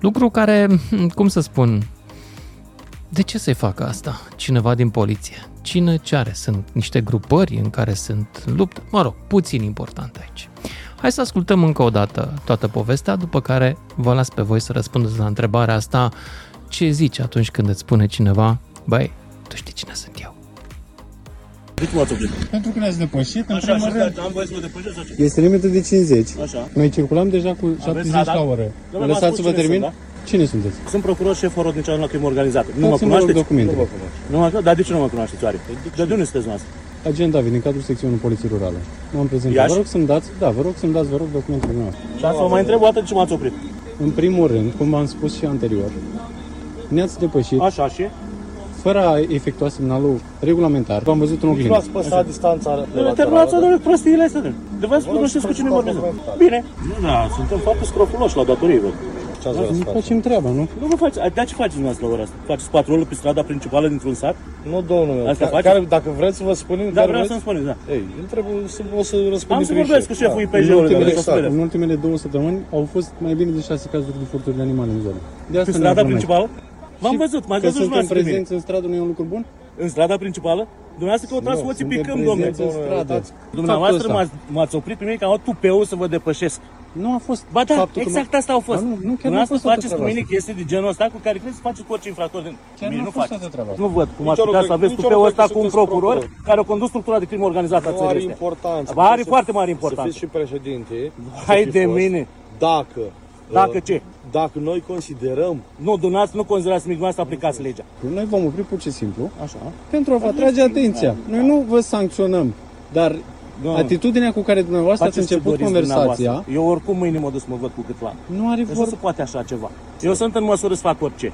lucru care, cum să spun, de ce să-i facă asta cineva din poliție? Cine ce are? Sunt niște grupări în care sunt lupte? Mă rog, puțin important aici. Hai să ascultăm încă o dată toată povestea, după care vă las pe voi să răspundeți la întrebarea asta ce zici atunci când îți spune cineva, băi, tu știi cine sunt eu. De ce m-ați oprit? Pentru că ne-ați depășit, în Așa, primul și rând. am voie să mă depășesc sau ce? Este limită de 50. Așa. Noi circulăm deja cu 70 la radar? oră. Domnule, v-am Lăsați să spus vă cine termin? sunt, da? Cine sunteți? Sunt procuror șef Horodniceanu la crimă organizată. Nu mă Dați-mi, vă rog, cunoașteți? documentele. Nu mă cunoaște. Nu mă cunoaște? Dar de ce nu mă cunoașteți oare? De, de unde sunteți noastră? Agent David, din cadrul secțiunii Poliției Rurale. M-am prezentat. Iași? Vă rog să-mi dați, da, vă rog să-mi dați, vă rog, documentele noastre. Și asta vă mai întreb o dată de ce m-ați oprit. În primul rând, cum v-am spus și anterior, ne-ați depășit Așa și? fără a efectua semnalul regulamentar. V-am văzut în Nu oglindă. ați păstrat distanța Domnule, terminați să domnule prostiile astea. domnule. De vă spun, nu știți cu cine vorbesc. Bine. Nu, da, suntem foarte scrofuloși la datorii, văd. Ce ați vrea să Nu faceți? facem treaba, nu? Nu vă faceți, dar ce faceți dumneavoastră la ora asta? Faceți patrolul pe strada principală dintr-un sat? Nu, domnul meu. Asta Ca- faceți? care, dacă vreți să vă spunem, Da, care vreau vreți? să-mi spuneți, da. Ei, îl trebuie să o să răspund Am să vorbesc cu șeful În IPJ-ului, ultimele, dar să exact, vedeți. în ultimele două săptămâni au fost mai bine de șase cazuri de furturi de animale în zonă. De Pe asta ne strada aflăm aici. principală? V-am Și văzut, m-ați că văzut și suntem noastră pe mine. prezenți în stradă nu e un lucru bun? În strada principală? Dumneavoastră căutați Nu, hoții suntem picând, domnule. prezenți în stradă. Dumneavoastră Faptul m-ați, m-ați oprit pe mine că am luat tupeul să vă depășesc. Nu a fost Ba da, faptul că exact mă- asta au fost. Ba nu, nu, chiar nu a Dumneavoastră fost toată faceți cu treaba mine asta. chestii de genul ăsta cu care credeți să faceți cu orice infractor. din- Chiar Mine nu nu a fost faceți. toată treaba asta. Nu văd cum Nici ați eu nu putea cred- să aveți nici eu nu tupeul cred ăsta că cu un sunteți procuror procuror. care a condus structura de crimă organizată a Nu țării are astea. importanță. Ba, are Să- foarte mare Să importanță. fiți și președinte. Hai să fi de fost, mine. Dacă... Dacă uh, ce? Dacă noi considerăm... Nu, dumneavoastră nu considerați nimic, dumneavoastră aplicați legea. Noi vom opri pur și simplu Așa. pentru a vă atrage atenția. Noi nu vă sancționăm, dar Da. atitudinea cu care dumneavoastră ați Faceți ce început doriți conversația dumneavoastră. Eu oricum mâine mă duc să mă văd cu câtva. nu are Deci nu vorba. se poate așa ceva. Eu sunt în măsură să fac orice.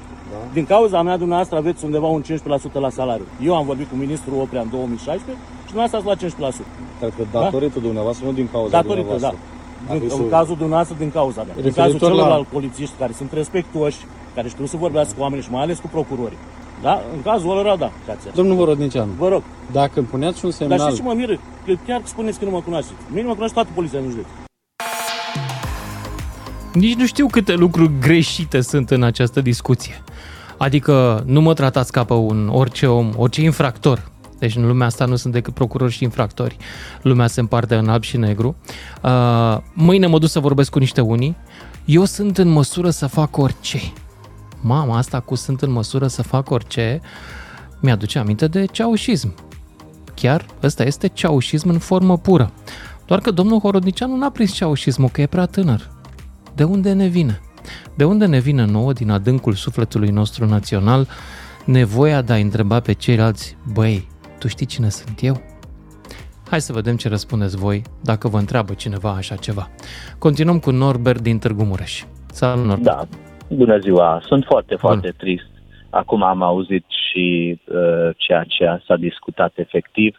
Din cauza mea, dumneavoastră aveți undeva un 15% la salariu. Eu am vorbit cu ministrul Oprea în 2016 și dumneavoastră ați luat 15%. Cred că datorită dumneavoastră, nu din cauza Datorită, da. dumneavoastră. Din, Dacă în să- cazul dumneavoastră, din cauza mea. În Referitor cazul la- celorlalți polițiști care sunt respectuoși, care știu să vorbească cu oamenii și mai ales cu procurorii. Da? În cazul ăla, da. Cația. Domnul Vorodnicianu, Vă rog. dacă îmi puneați un Dar semnal... știți ce mă miră? Că chiar spuneți că nu mă cunoașteți. Mine mă cunoaște toată poliția din județ. Nici nu știu câte lucruri greșite sunt în această discuție. Adică nu mă tratați ca pe un orice om, orice infractor. Deci în lumea asta nu sunt decât procurori și infractori. Lumea se împarte în alb și negru. Uh, mâine mă duc să vorbesc cu niște unii. Eu sunt în măsură să fac orice. Mama asta cu sunt în măsură să fac orice mi-aduce aminte de ceaușism. Chiar ăsta este ceaușism în formă pură. Doar că domnul Horodnicianu n-a prins ceaușismul, că e prea tânăr. De unde ne vine? De unde ne vine nouă, din adâncul sufletului nostru național, nevoia de a întreba pe ceilalți, băi, tu știi cine sunt eu? Hai să vedem ce răspundeți voi dacă vă întreabă cineva așa ceva. Continuăm cu Norbert din Târgu Mureș. Salut, Norbert. Da, bună ziua. Sunt foarte, foarte trist. Acum am auzit și uh, ceea ce s-a discutat efectiv.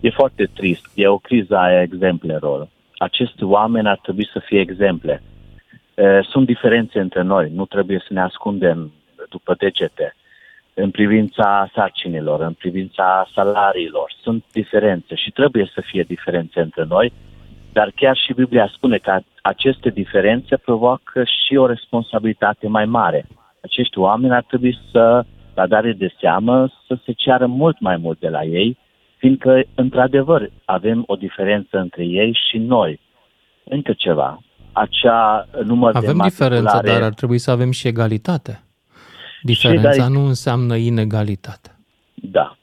E foarte trist. E o criză a exemplelor. Acești oameni ar trebui să fie exemple. Uh, sunt diferențe între noi. Nu trebuie să ne ascundem după degete. În privința sarcinilor, în privința salariilor, sunt diferențe și trebuie să fie diferențe între noi, dar chiar și Biblia spune că aceste diferențe provoacă și o responsabilitate mai mare. Acești oameni ar trebui să, la dare de seamă, să se ceară mult mai mult de la ei, fiindcă, într-adevăr, avem o diferență între ei și noi. Încă ceva. Acea număr de Avem diferență, matriculare... dar ar trebui să avem și egalitate. Diferența egalitate. nu înseamnă inegalitate. Da.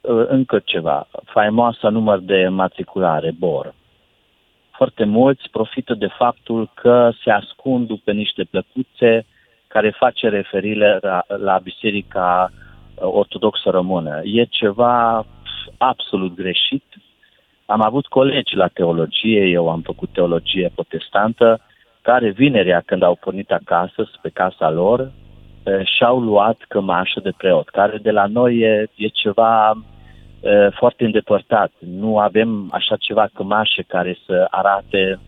Uh, Încă ceva. Faimoasa număr de matriculare, BOR. Foarte mulți profită de faptul că se ascund după niște plăcuțe care face referire la, la Biserica ortodoxă română. E ceva absolut greșit. Am avut colegi la teologie, eu am făcut teologie protestantă, care vinerea când au pornit acasă, pe casa lor, și-au luat cămașă de preot, care de la noi e, e ceva e, foarte îndepărtat. Nu avem așa ceva cămașe care să arate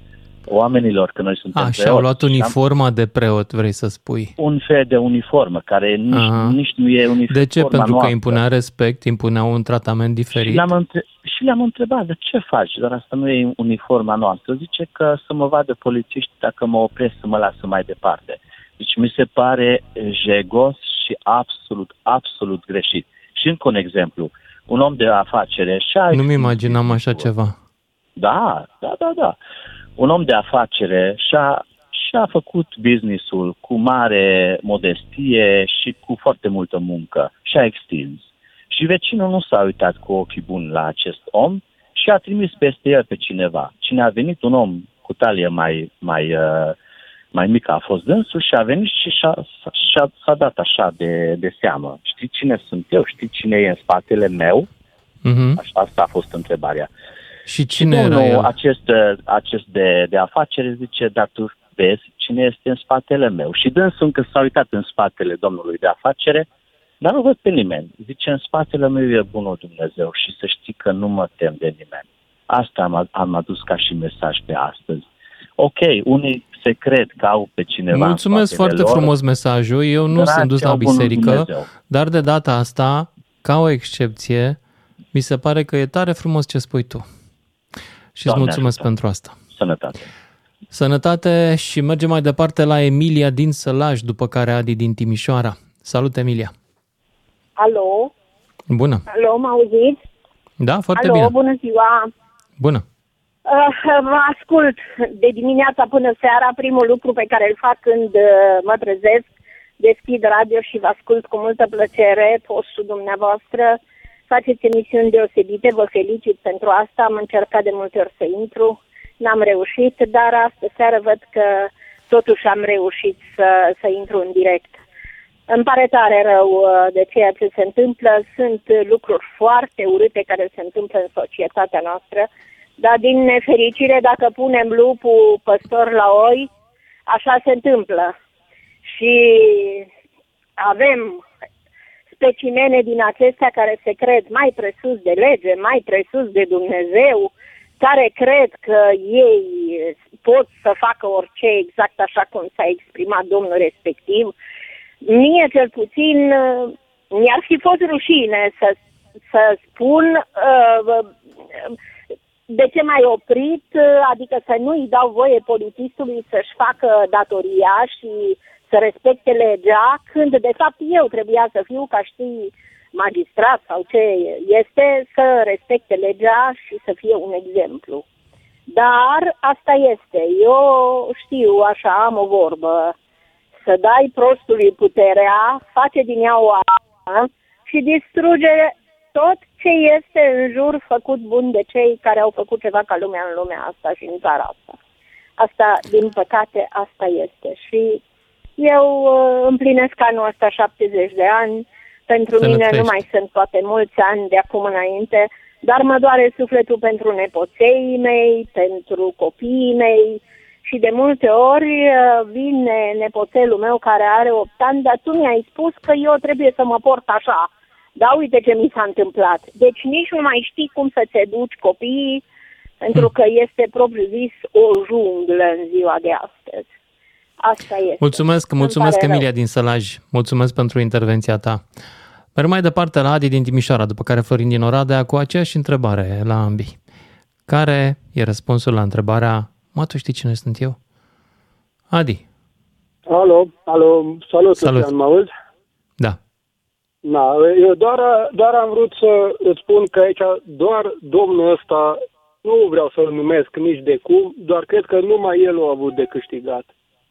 oamenilor că noi suntem A, și-au luat uniforma de preot, vrei să spui. Un fel de uniformă, care nici, Aha. nici nu e uniforma De ce? Pentru că noastră. impunea respect, impunea un tratament Și diferit? le-am, între... și le-am întrebat, de ce faci? Dar asta nu e uniforma noastră. Zice că să mă vadă polițiști dacă mă opresc să mă lasă mai departe. Deci mi se pare jegos și absolut, absolut greșit. Și încă un exemplu. Un om de afacere și-a Nu-mi imaginam așa ceva. da, da, da, da. Un om de afacere și-a, și-a făcut businessul cu mare modestie și cu foarte multă muncă și a extins. Și vecinul nu s-a uitat cu ochii buni la acest om și a trimis peste el pe cineva. Cine a venit, un om cu talie mai, mai, uh, mai mică a fost dânsul și a venit și și-a, și-a, s-a dat așa de, de seamă. Știi cine sunt eu? Știi cine e în spatele meu? Mhm. Așa, asta a fost întrebarea. Și cine Domnul era el? acest, acest de, de afacere zice, dar tu vezi cine este în spatele meu. Și dânsul încă s-a uitat în spatele domnului de afacere, dar nu văd pe nimeni. Zice, în spatele meu e bunul Dumnezeu și să știi că nu mă tem de nimeni. Asta am, am adus ca și mesaj pe astăzi. Ok, unii se cred că au pe cineva Mulțumesc în spatele foarte lor. frumos mesajul. Eu nu Grație sunt dus la au bunul biserică, Dumnezeu. dar de data asta, ca o excepție, mi se pare că e tare frumos ce spui tu. Și îți Doamne mulțumesc ajută. pentru asta. Sănătate. Sănătate și mergem mai departe la Emilia din Sălaj, după care Adi din Timișoara. Salut, Emilia! Alo? Bună! Alo, mă auziți? Da, foarte Alo, bine. bună ziua! Bună! Uh, vă ascult de dimineața până seara. Primul lucru pe care îl fac când uh, mă trezesc, deschid radio și vă ascult cu multă plăcere postul dumneavoastră. Faceți emisiuni deosebite, vă felicit pentru asta. Am încercat de multe ori să intru, n-am reușit, dar astă seară văd că totuși am reușit să, să intru în direct. Îmi pare tare rău uh, de ceea ce se întâmplă. Sunt uh, lucruri foarte urâte care se întâmplă în societatea noastră, dar din nefericire, dacă punem lupul păstor la oi, așa se întâmplă. Și avem specimene din acestea care se cred mai presus de lege, mai presus de Dumnezeu, care cred că ei pot să facă orice exact așa cum s-a exprimat domnul respectiv. Mie cel puțin uh, mi-ar fi fost rușine să, să spun uh, de ce m-ai oprit, uh, adică să nu-i dau voie polițistului să-și facă datoria și să respecte legea, când de fapt eu trebuia să fiu, ca știi, magistrat sau ce este, să respecte legea și să fie un exemplu. Dar asta este. Eu știu, așa, am o vorbă, să dai prostului puterea, face din ea o armă și distruge tot ce este în jur făcut bun de cei care au făcut ceva ca lumea în lumea asta și în țara asta. Asta, din păcate, asta este. Și eu uh, împlinesc anul ăsta 70 de ani. Pentru mine Sănătești. nu mai sunt poate mulți ani de acum înainte, dar mă doare sufletul pentru nepoței mei, pentru copiii mei și de multe ori uh, vine nepoțelul meu care are 8 ani, dar tu mi-ai spus că eu trebuie să mă port așa. Da, uite ce mi s-a întâmplat. Deci nici nu mai știi cum să-ți educi copiii, pentru că este propriu zis o junglă în ziua de astăzi. Asta este. Mulțumesc, Îmi mulțumesc pare rău. Emilia din Sălaj. Mulțumesc pentru intervenția ta. Merg mai departe la Adi din Timișoara, după care Florin din Oradea, cu aceeași întrebare la ambii. Care e răspunsul la întrebarea, mă, tu știi cine sunt eu? Adi, Alo, alo, salut, Salut. Lucian, mă auzi? Da. Na, eu doar, doar am vrut să îți spun că aici doar domnul ăsta, nu vreau să-l numesc nici de cum, doar cred că numai el a avut de câștigat.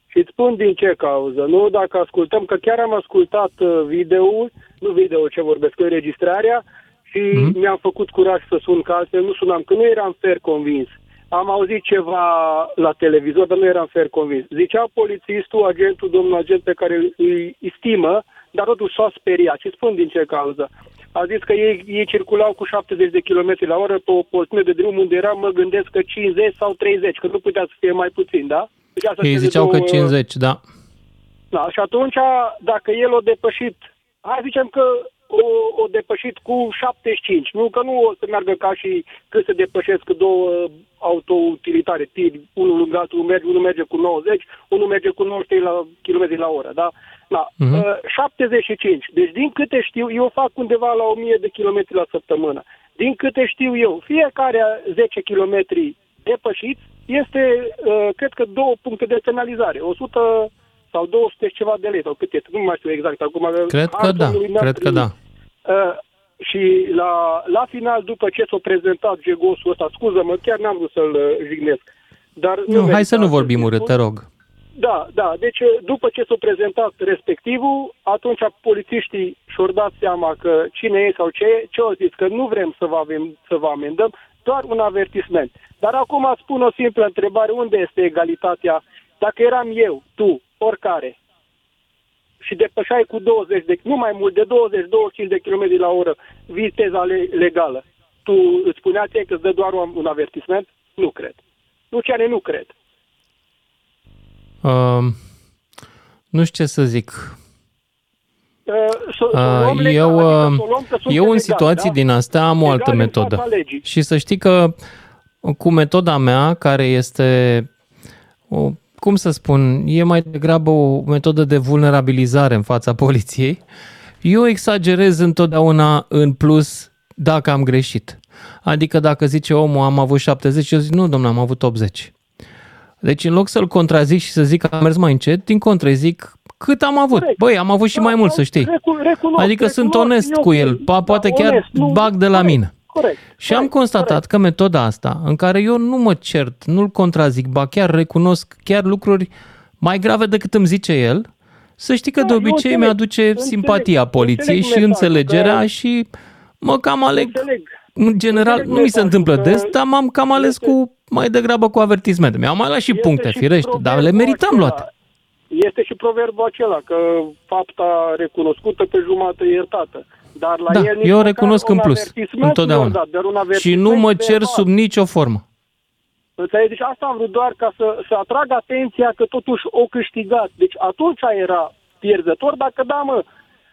Și îți spun din ce cauză, nu? Dacă ascultăm, că chiar am ascultat uh, video-ul, nu video ce vorbesc, înregistrarea, și mm-hmm. mi-am făcut curaj să sun, că altfel nu sunam, că nu eram fer convins. am auzit ceva la televizor, dar nu eram fer convins. Zicea polițistul, agentul, domnul agent pe care îi estimă, dar totuși s-a speriat. Și spun din ce cauză. A zis că ei, ei circulau cu 70 de km la oră pe o porțiune de drum unde era, mă gândesc că 50 sau 30, că nu putea să fie mai puțin, da? Deci asta Ei sunt ziceau că două- 50, da. da, și atunci, dacă el o depășit, hai zicem că o, o depășit cu 75, nu că nu o să meargă ca și când se depășesc două autoutilitare, tiri, unul lângă altul, merge, unul merge cu 90, unul merge cu 93 la km la oră, da? Da, Mhm. uh, 75. Deci din câte știu, eu fac undeva la 1000 de km la săptămână. Din câte știu eu, fiecare 10 km depășiți este, uh, cred că, două puncte de penalizare. 100 sau 200 și ceva de lei, sau cât este, nu mai știu exact acum. Cred că Hartul da, lui mi-a cred că primit. da. Uh, și la, la final, după ce s-a prezentat jegosul ăsta, scuză-mă, chiar n-am vrut să-l uh, jignesc. Dar Nu, hai merita să nu vorbim să urât, spun. te rog. Da, da. Deci după ce s-a prezentat respectivul, atunci polițiștii și-au dat seama că cine e sau ce e, ce au zis, că nu vrem să vă, avem, să vă amendăm, doar un avertisment. Dar acum spun o simplă întrebare, unde este egalitatea? Dacă eram eu, tu, oricare, și depășai cu 20 de, nu mai mult de 20-25 de km la oră viteza le- legală, tu îți spunea ție că îți dă doar un, un avertisment? Nu cred. Luciane, nu cred. Uh, nu știu ce să zic. Uh, să- să o Uh, luăm legal, eu, adică uh, să o luăm că suntem eu în egali, situații da? din astea am o Egali altă în metodă. fața legii. Și să știi că cu metoda mea, care este, o, cum să spun, e mai degrabă o metodă de vulnerabilizare în fața poliției, eu exagerez întotdeauna în plus dacă am greșit. Adică dacă zice omul am avut 70, eu zic nu domnule, am avut 80. Deci în loc să-l contrazic și să zic că am mers mai încet, din contră îi zic cât am avut. Băi, am avut și mai mult, să știi. Recu- recunosc, Adică sunt recunosc, onest e cu ok. el, po- poate Da, chiar onest, nu- bag de la corect, mine. Corect. Și am constatat că metoda asta, în care eu nu mă cert, nu-l contrazic, ba chiar recunosc chiar lucruri mai grave decât îmi zice el, să știi că Da, de eu obicei înțeleg, mi-aduce înțeleg, simpatia poliției înțeleg și mesajul, înțelegerea că- și mă cam aleg. Înțeleg. În general, Înțeleg nu mi se mesajul, întâmplă că des, dar m-am cam ales cu mai degrabă cu avertismente. Mi-au mai luat și Este puncte, și firește, dar le proverbul meritam acela. luate. Este și proverbul acela, că fapta recunoscută pe jumătate iertată. Dar la Da, el nici eu măcar recunosc un în plus, avertisment întotdeauna. nu i-au dat, doar un Și avertisment nu mă cer verbal. sub nicio formă. Înțelegi? Deci asta am vrut doar ca să, să atrag atenția că totuși o câștigat. Deci atunci era pierzător, dacă da, mă,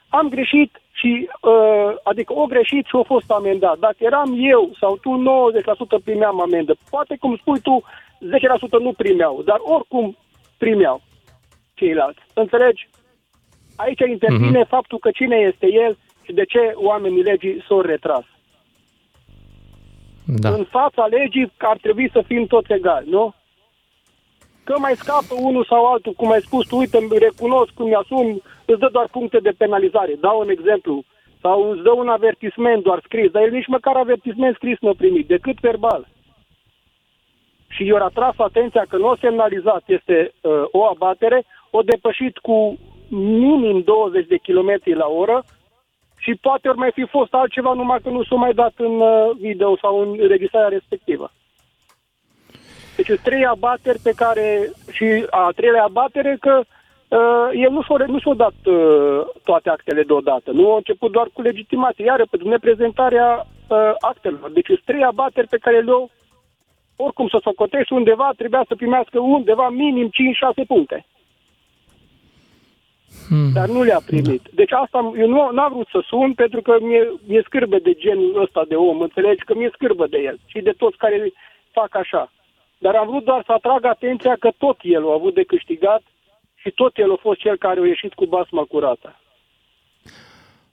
am greșit și, uh, adică o greșit și o fost amendat. Dacă eram eu sau tu 90% primeam amendă. Poate, cum spui tu, 10% nu primeau, dar oricum primeau ceilalți. Înțelegi? Aici intervine Mhm. faptul că cine este el și de ce oamenii legii s-au retras. Da. În fața legii ar trebui să fim toți egali, nu? Că mai scapă unul sau altul, cum ai spus tu, uite, îmi recunosc, cum mi-asum, îți dă doar puncte de penalizare. Dau un exemplu. Sau îți dă un avertisment doar scris, dar el nici măcar avertisment scris nu a primit, decât verbal. Și i-a atras atenția că nu a semnalizat, este uh, o abatere, o depășit cu minim 20 de km la oră și poate ori mai fi fost altceva, numai că nu s-a mai dat în uh, video sau în înregistrarea respectivă. Deci sunt trei abateri pe care și a treilea abatere că uh, el nu și-a, nu și-a dat uh, toate actele deodată. Nu a început doar cu legitimație, iară pentru neprezentarea uh, actelor. Deci sunt trei abateri pe care le-au oricum să socotești undeva, trebuia să primească undeva minim 5-6 puncte. Hmm. Dar nu le-a primit. Deci asta, eu nu am vrut să sun pentru că mi-e, mi-e scârbă de genul ăsta de om, înțelegi? Că mi-e scârbă de el și de toți care fac așa. Dar am vrut doar să atrag atenția că tot el a avut de câștigat și tot el a fost cel care a ieșit cu basma curată.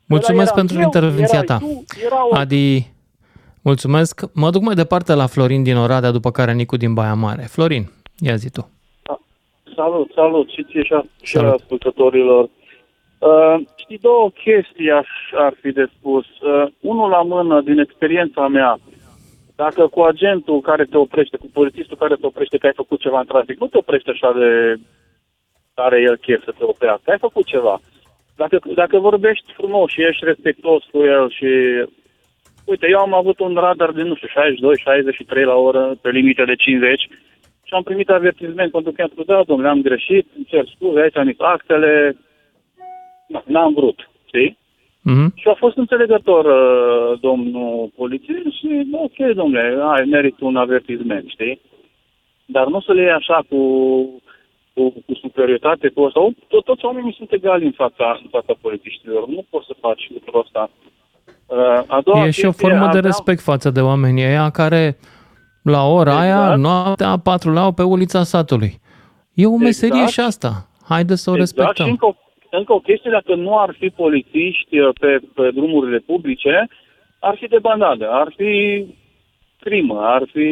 Mulțumesc Ăla pentru eram eu, intervenția erai ta. tu, era o- Adi, mulțumesc. Mă duc mai departe la Florin din Oradea, după care Nicu din Baia Mare. Florin, ia zi tu. Salut, salut și ție și, a, și Salut. ascultătorilor. Uh, știi, două chestii aș, ar fi de spus. Uh, unul la mână, din experiența mea, dacă cu agentul care te oprește, cu polițistul care te oprește că ai făcut ceva în trafic, nu te oprește așa de are el chef să te oprească, ai făcut ceva. Dacă, dacă vorbești frumos și ești respectuos cu el și Uite, eu am avut un radar de, nu știu, 62-63 la oră, pe limite de 50 și am primit avertisment pentru că am spus, da, domnule, am greșit, îmi cer scuze, aici am actele, Na, n-am vrut, știi? Mm-hmm. Și a fost înțelegător uh, domnul polițist și, ok, domnule, ai merit un avertisment, știi? Dar nu să le iei așa cu, cu, cu superioritate, cu asta. Tot, toți oamenii sunt egali în fața, în fața polițiștilor. Nu poți să faci lucrul ăsta. Uh, a doua E și o chestie, formă de aveam- respect față de oamenii ăia care la ora aia, Exact. noaptea, patrulau pe ulița satului. E o meserie Exact. și asta. Haideți să o Exact, și respectăm. încă o, încă o chestie, dacă nu ar fi polițiști uh, pe, pe drumurile publice, ar fi debandadă, ar fi crimă, ar fi...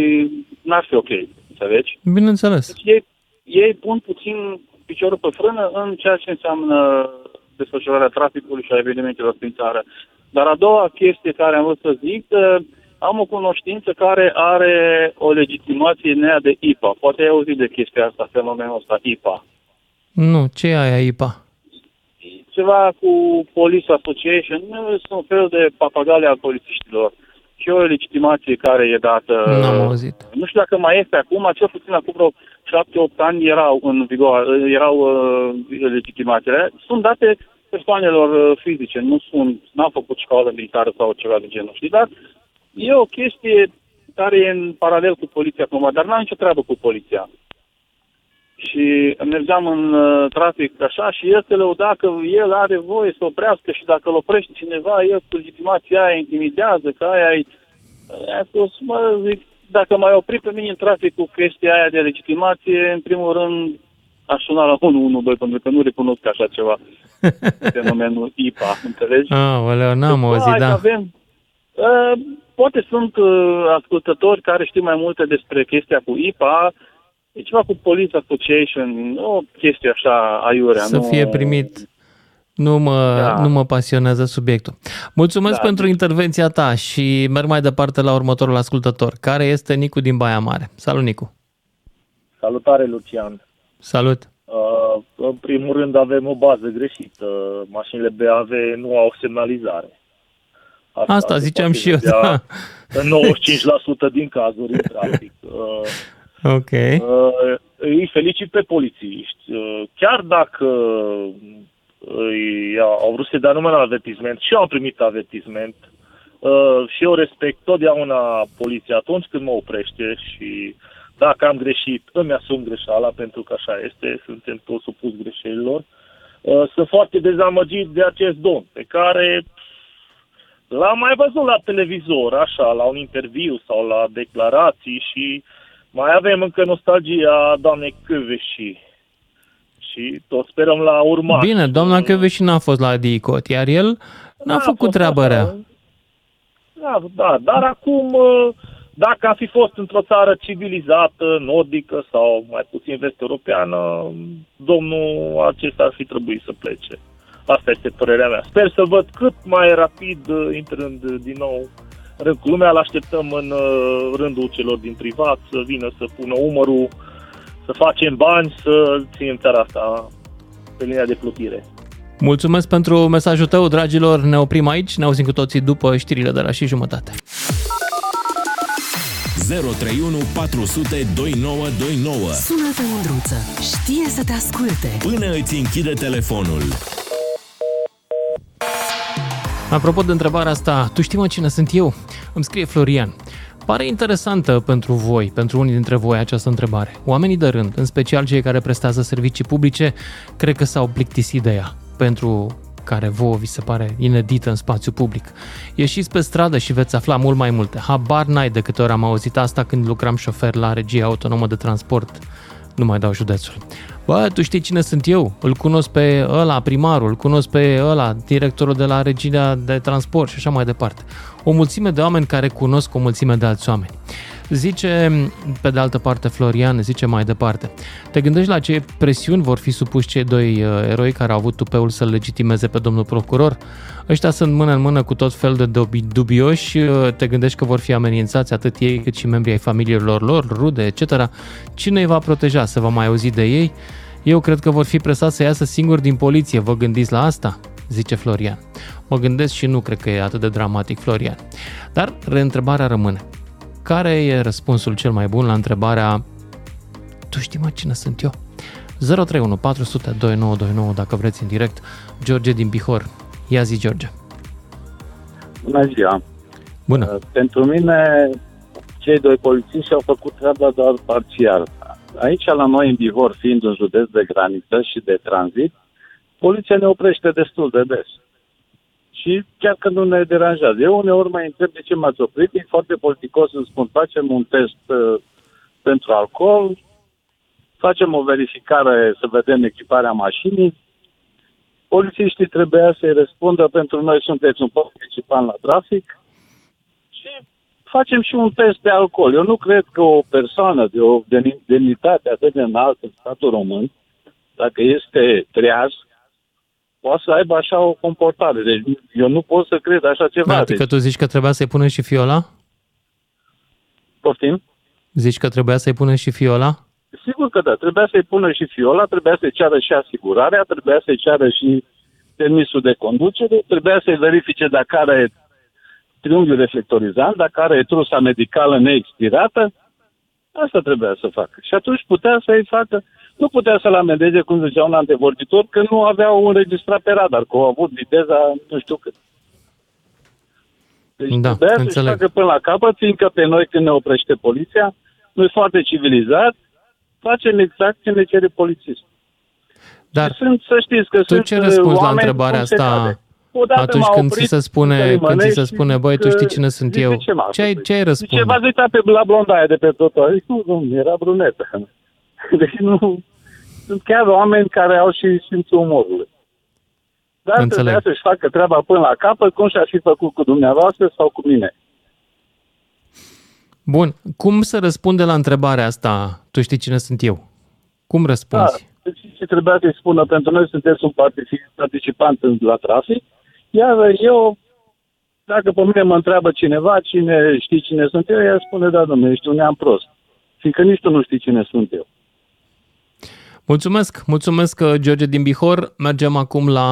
n-ar fi ok, înțelegi? Bineînțeles. Deci ei, ei pun puțin piciorul pe frână în ceea ce înseamnă desfășurarea traficului și a evenimentelor prin țară. Dar a doua chestie care am vrut să zic, uh, am o cunoștință care are o legitimație nea de IPA. Poate ai auzit de chestia asta, fenomenul ăsta, IPA. Nu, ce e aia, IPA? Ceva cu Police Association, nu sunt un fel de papagale al polițiștilor. Și o legitimație care e dată... N-am auzit. Nu știu dacă mai este acum, cel puțin acum vreo 7-8 ani erau în vigoare, erau uh, legitimațiile. Sunt date persoanelor uh, fizice, nu sunt, n-au făcut școală militară sau ceva de genul, știi? Dar e o chestie care e în paralel cu poliția acum, dar n-am nicio treabă cu poliția și mergeam în uh, trafic așa și el se lăuda că el are voie să oprească și dacă îl oprește cineva, el cu legitimația aia intimidează, că aia e... A spus, mă, zic, dacă mai opri pe mine în trafic cu chestia aia de legitimație, în primul rând aș suna la 112 pentru că nu recunosc așa ceva. Fenomenul IPA, înțelegi? Aoleu, n-am După auzit, aia da. Avem, uh, poate sunt uh, ascultători care știu mai multe despre chestia cu IPA, e ceva cu Police Association, o chestie așa aiurea. Să nu... fie primit. Nu mă, Da. nu mă pasionează subiectul. Mulțumesc Da. pentru intervenția ta și merg mai departe la următorul ascultător, care este Nicu din Baia Mare. Salut, Nicu! Salutare, Lucian. Salut! Uh, în primul rând avem o bază greșită. Mașinile BAV nu au semnalizare. Asta se ziceam poate și eu, vedea da. În 95% din cazuri în trafic. Uh, Ok. Uh, îi felicit pe polițiști. Uh, chiar dacă îi, au vrut să dea numai la avertisment și au primit avertisment uh, și eu respect totdeauna poliția atunci când mă oprește și dacă am greșit, îmi asum greșeala pentru că așa este, suntem toți supus greșelilor. Uh, sunt foarte dezamăgit de acest domn pe care l-am mai văzut la televizor, așa, la un interviu sau la declarații și mai avem încă nostalgia doamnei Căveși și tot sperăm la urma. Bine, doamna Căveși n-a fost la DICOT, iar el n-a făcut treabă rea. Da, da, dar acum, uh, dacă a fi fost într-o țară civilizată, nordică sau mai puțin vest-europeană, domnul acesta ar fi trebuit să plece. Asta este părerea mea. Sper să văd cât mai rapid uh, intrând uh, din nou în rând cu lumea, îl așteptăm în uh, rândul celor din privat să vină să pună umărul, să facem bani, să ținem țara asta pe linia de plutire. Mulțumesc pentru mesajul tău, dragilor. Ne oprim aici, ne auzim cu toții după știrile de la și jumătate. 031 400 2929 Sună-te, Mândruță. Știe să te asculte. Până îți închide telefonul. Apropo de întrebarea asta, tu știi mă cine sunt eu? Îmi scrie Florian. Pare interesantă pentru voi, pentru unii dintre voi această întrebare. Oamenii de rând, în special cei care prestează servicii publice, cred că s-au plictisit de ea, pentru care vouă vi se pare inedită în spațiu public. Ieșiți pe stradă și veți afla mult mai multe. Habar n-ai de câte ori am auzit asta când lucram șofer la regia autonomă de transport. Nu mai dau județul. Bă, tu știi cine sunt eu? Îl cunosc pe ăla, primarul, îl cunosc pe ăla, directorul de la regia de transport și așa mai departe. O mulțime de oameni care cunosc o mulțime de alți oameni. Zice, pe de altă parte, Florian, zice mai departe. Te gândești la ce presiuni vor fi supuși cei doi uh, eroi care au avut tupeul să-l legitimeze pe domnul procuror? Ăștia sunt mână în mână cu tot fel de dubi- dubioși, uh, te gândești că vor fi amenințați atât ei cât și membrii ai familiilor lor, rude, etc. Cine îi va proteja? Se va mai auzi de ei? Eu cred că vor fi presați să iasă singuri din poliție. Vă gândiți la asta? zice Florian. Mă gândesc și nu cred că e atât de dramatic, Florian. Dar reîntrebarea rămâne. Care e răspunsul cel mai bun la întrebarea Tu știi mă cine sunt eu? 031 400 2929 dacă vreți în direct. George din Bihor. Ia zi, George. Bună ziua! Bună! Uh, Pentru mine, cei doi polițiști au făcut treaba doar parțial. Aici, la noi, în Bihor, fiind un județ de graniță și de tranzit, poliția ne oprește destul de des. Și chiar când nu ne deranjează. Eu uneori mai întreb de ce m-ați oprit, e foarte politicos să spun, facem un test uh, pentru alcool, facem o verificare să vedem echiparea mașinii, polițiștii trebuia să-i răspundă pentru noi sunteți un participant la trafic și facem și un test de alcool. Eu nu cred că o persoană de o demnitate atât de înaltă în statul român, dacă este treaz, poate să aibă așa o comportare. Deci eu nu pot să cred așa ceva. Da, adică deci, tu zici că trebuia să-i pună și fiola? poftim? Zici că trebuia să-i pună și fiola? Sigur că da, trebuia să-i pună și fiola, trebuia să-i ceară și asigurarea, trebuia să-i ceară și permisul de conducere, trebuia să-i verifice dacă are triunghiul reflectorizant, dacă are trusa medicală neexpirată, asta trebuia să facă. Și atunci putea să-i facă, nu putea să-l amendeze, cum zicea un antevorbitor, că nu aveau înregistrat pe radar, că au avut viteza nu știu cât. Deci Da, trebuia să-și înțeleg. facă până la capăt, fiindcă pe noi când ne oprește poliția, noi foarte civilizat, facem exact ce ne cere polițist. Dar sunt, să știți că tu sunt ce răspunzi la oameni întrebarea cum se asta cade. Odată atunci m-a când ți oprit se spune, să când ți rimănești se spune, băi, tu că- știi cine sunt zice, eu? ce m-a Ce ai, ce ai Zice, răspunde? v-ați uitat pe la blonda aia de pe trotuar? Zic, nu, domnule, era brunetă. Deci nu... Sunt chiar oameni care au și simțul umorului. Dar Înțeleg. trebuia să-și facă treaba până la capăt, cum și-ar fi făcut cu dumneavoastră sau cu mine. Bun, cum să răspunde la întrebarea asta, tu știi cine sunt eu? Cum Da, răspunzi? deci ce trebuia să-i spună pentru noi, sunteți un partici- participant în- la trafic, iar eu, dacă pe mine mă întreabă cineva, cine știi cine sunt eu, ea spune, da, domnule, ești un neam prost. Fiindcă nici tu nu știi cine sunt eu. Mulțumesc, mulțumesc uh, George din Bihor. Mergem acum la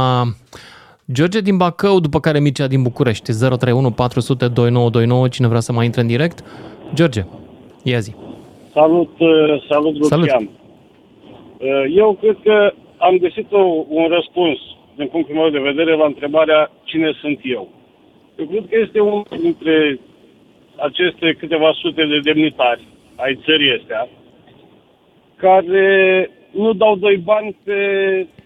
George din Bacău, după care Mircea din București. 031 400 2929, cine vrea să mai intre în direct. George, ia zi. Salut, uh, salut, Lucian. Uh, Eu cred că am găsit o, un răspuns, din punctul meu de vedere, la întrebarea cine sunt eu. Eu cred că este unul dintre aceste câteva sute de demnitari ai țării astea, care nu dau doi bani pe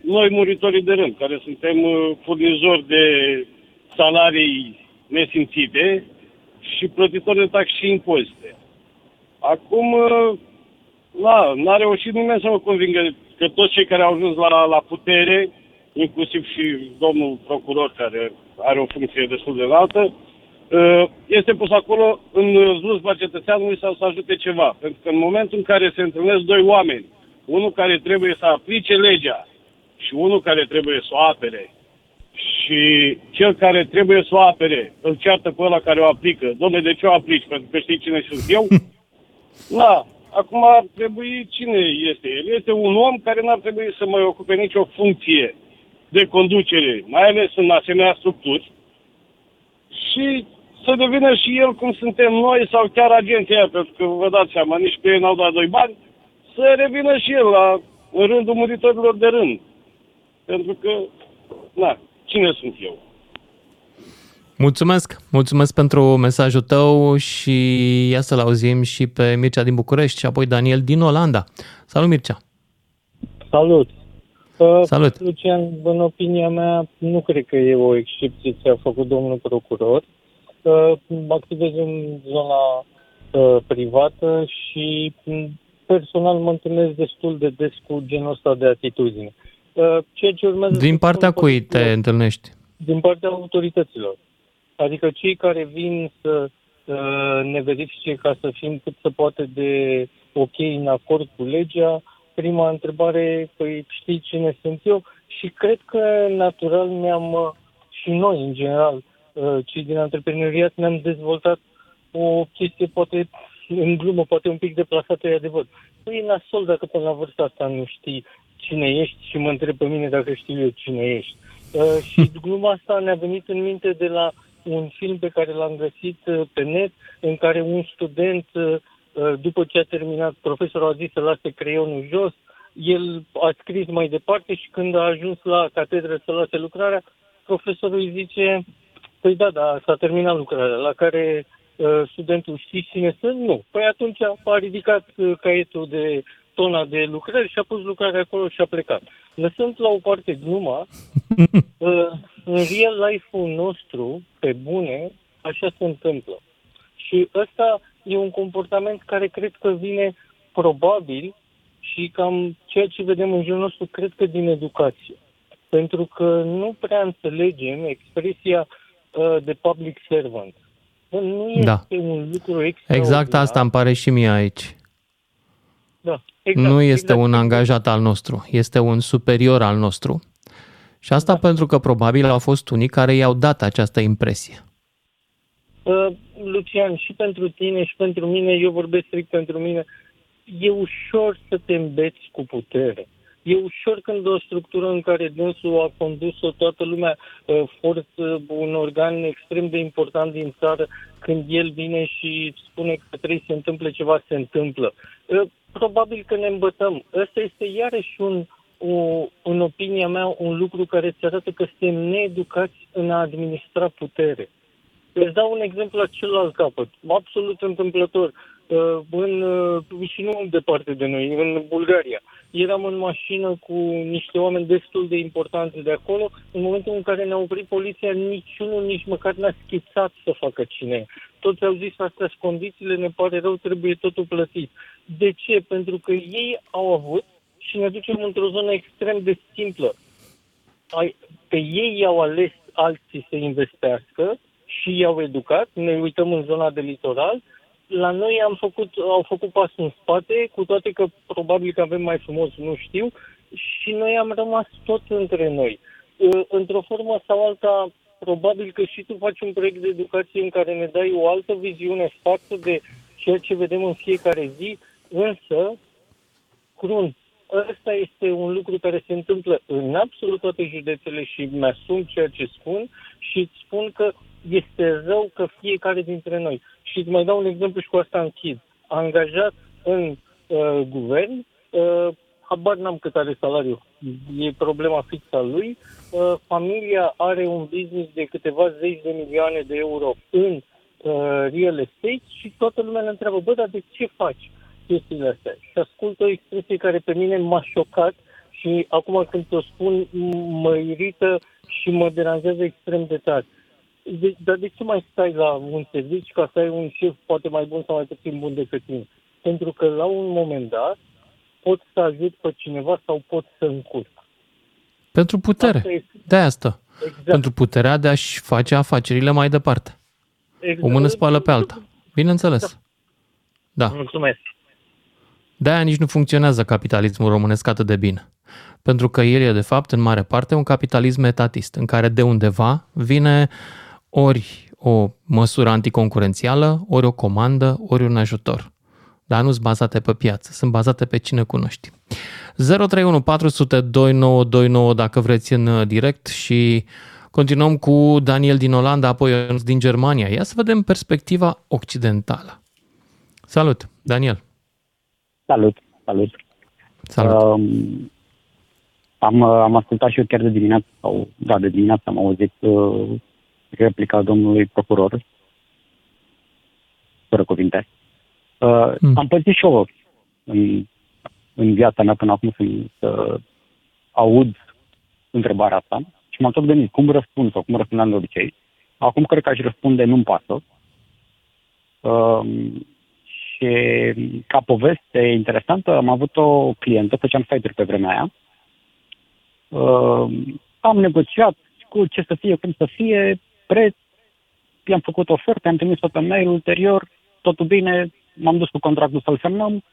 noi muritorii de rând, care suntem uh, furnizori de salarii nesimțite și plătitori de taxe și impozite. Acum, uh, na, n-a reușit nimeni să mă convingă că toți cei care au ajuns la, la putere, inclusiv și domnul procuror care are o funcție destul de înaltă, uh, este pus acolo în slujba cetățeanului sau să ajute ceva. Pentru că în momentul în care se întâlnesc doi oameni, unul care trebuie să aplice legea și unul care trebuie să o apere, și cel care trebuie să o apere îl ceartă pe ăla care o aplică. Domne, de ce o aplici? Pentru că știi cine sunt eu? Da, acum ar trebui cine este el. Este un om care n-ar trebui să mai ocupe nicio funcție de conducere, mai ales în asemenea structuri, și să devină și el cum suntem noi sau chiar agenția aia, pentru că vă dați seama, nici pe ei n-au dat doi bani, să revină și el la, în rândul muritorilor de rând. Pentru că, na, cine sunt eu? Mulțumesc, mulțumesc pentru mesajul tău și ia să-l auzim și pe Mircea din București și apoi Daniel din Olanda. Salut Mircea! Salut! Uh, Salut. Lucian, în opinia mea, nu cred că e o excepție ce a făcut domnul procuror. Uh, activez în zona uh, privată și m, personal mă întâlnesc destul de des cu genul ăsta de atitudine. Uh, ceea ce urmează Din să partea spun cui te întâlnești? din partea autorităților. Adică cei care vin să uh, ne verifice ca să fim cât se poate de ok în acord cu legea, prima întrebare, păi știi cine sunt eu? Și cred că natural ne-am, uh, și noi în general, uh, cei din antreprenoriat, ne-am dezvoltat o chestie poate în glumă, poate un pic deplasată, e adevăr. Păi e nasol dacă până la vârsta asta nu știi cine ești și mă întreb pe mine dacă știu eu cine ești. Uh, și gluma asta ne-a venit în minte de la un film pe care l-am găsit uh, pe net, în care un student, uh, uh, după ce a terminat, profesorul a zis să lase creionul jos, el a scris mai departe și când a ajuns la catedră să lase lucrarea, profesorul îi zice, păi da, da, s-a terminat lucrarea, la care uh, studentul știi cine sunt? Nu. Păi atunci a ridicat uh, caietul de tona de lucrări și a pus lucrarea acolo și a plecat. Lăsând la o parte gluma, uh, în real life-ul nostru, pe bune, așa se întâmplă. Și ăsta e un comportament care cred că vine probabil și cam ceea ce vedem în jurul nostru, cred că din educație. Pentru că nu prea înțelegem expresia uh, de public servant. Bă, Nu este Da. un lucru extraordinar. Exact asta îmi pare și mie aici. Da, exact, nu este exact. un angajat al nostru, este un superior al nostru. Și asta pentru că probabil au fost unii care i-au dat această impresie. Uh, Lucian, și pentru tine și pentru mine, eu vorbesc strict pentru mine, e ușor să te îmbeți cu putere. E ușor când o structură în care dânsul a condus-o toată lumea, uh, forță, un organ extrem de important din țară, când el vine și spune că trebuie să se întâmple ceva, se întâmplă. Uh, Probabil că ne îmbătăm. Ăsta este iarăși un, o, în opinia mea, un lucru care îți arată că suntem needucați în a administra putere. Îți dau un exemplu la celălalt capăt, absolut întâmplător. Uh, În, uh, și nu departe de noi, în Bulgaria. Eram în mașină cu niște oameni destul de importanți de acolo. În momentul în care ne-a oprit poliția, niciunul nici măcar n-a schițat să facă cine e. Toți au zis, astea sunt condițiile, ne pare rău, trebuie totul plătit. De ce? Pentru că ei au avut și ne ducem într-o zonă extrem de simplă. Ai- Pe ei i-au ales alții să investească și i-au educat. Ne uităm în zona de litoral. La noi am făcut, au făcut pasul în spate, cu toate că probabil că avem mai frumos, nu știu, și noi am rămas tot între noi. Uh, Într-o formă sau alta, probabil că și tu faci un proiect de educație în care ne dai o altă viziune față de ceea ce vedem în fiecare zi, însă, crun, ăsta este un lucru care se întâmplă în absolut toate județele și mi-asum ceea ce spun și îți spun că este rău că fiecare dintre noi. Și îți mai dau un exemplu și cu asta închid. Angajat în uh, guvern, uh, habar n-am cât are salariu. E problema fixă a lui. Uh, familia are un business de câteva zeci de milioane de euro în uh, real estate și toată lumea ne întreabă, bă, dar de ce faci chestiile astea? Și ascult o expresie care pe mine m-a șocat și acum când o spun m- mă irită și mă deranjează extrem de tare. De, dar de ce mai stai la un servici ca să ai un șef poate mai bun sau mai puțin bun decât tine? Pentru că la un moment dat pot să ajut pe cineva sau pot să încurc. Pentru putere. Asta este. De asta. Exact. Pentru puterea de a-și face afacerile mai departe. Exact. O mână spală pe alta. Bineînțeles. Da. Mulțumesc. De-aia nici nu funcționează capitalismul românesc atât de bine. Pentru că el e, de fapt, în mare parte, un capitalism etatist, în care de undeva vine ori o măsură anticoncurențială, ori o comandă, ori un ajutor. Dar nu sunt bazate pe piață, sunt bazate pe cine cunoști. 031 400 2929 dacă vreți în uh, direct și continuăm cu Daniel din Olanda, apoi Ionuț din Germania. Ia să vedem perspectiva occidentală. Salut, Daniel! Salut, salut. Salut. Um, am, uh, am ascultat și eu chiar de dimineață, sau da, de dimineață am auzit uh, replica domnului procuror, fără cuvinte. Uh, Mm. Am pățit și eu în, în viața mea până acum să, să aud întrebarea asta și m-am tot gândit cum răspund sau cum răspundeam de obicei. Acum cred că aș răspunde nu-mi pasă. Um, și ca poveste interesantă, am avut o clientă, făceam site-uri pe vremea aia. Uh, am negociat cu ce să fie, cum să fie, preț, i-am făcut oferte, am trimis-o pe mail ulterior, totul bine, m-am dus cu contractul să-l semnăm,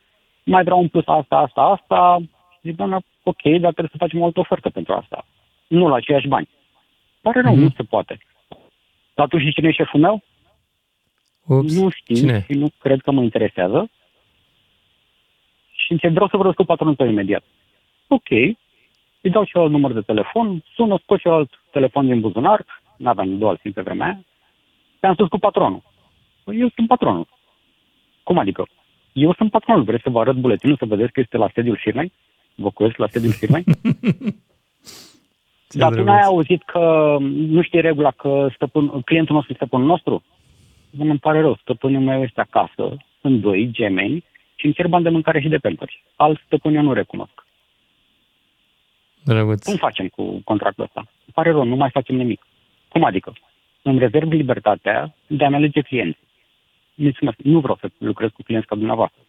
mai vreau un plus asta, asta, asta. Zic, doamna, ok, dar trebuie să facem o altă ofertă pentru asta. Nu la aceiași bani. Pare rău, Mhm. nu se poate. Dar tu știi cine e șeful meu? Ups, nu știu cine? și nu cred că mă interesează. Și încep, vreau să vorbesc cu patronul tău imediat. Ok. Îi dau și eu alt număr de telefon, sună, scot și eu alt telefon din buzunar, n-aveam două alții pe vremea aia, te-am spus cu patronul. Păi eu sunt patronul. Cum adică? Eu sunt patronul, vreți să vă arăt buletinul să vedeți că este la sediul firmei? Vă cuiesc la sediul firmei? Dar tu n-ai auzit că nu știi regula că stăpân, clientul nostru este stăpânul nostru? Nu îmi pare rău, stăpânul meu este acasă, sunt doi gemeni și îmi cer bani de mâncare și de pampers. Alt stăpân eu nu recunosc. Drăguț. Cum facem cu contractul ăsta? Îmi pare rău, nu mai facem nimic. Cum adică? Îmi rezerv libertatea de a-mi alege clienți. Nici mă, nu vreau să lucrez cu clienți ca dumneavoastră.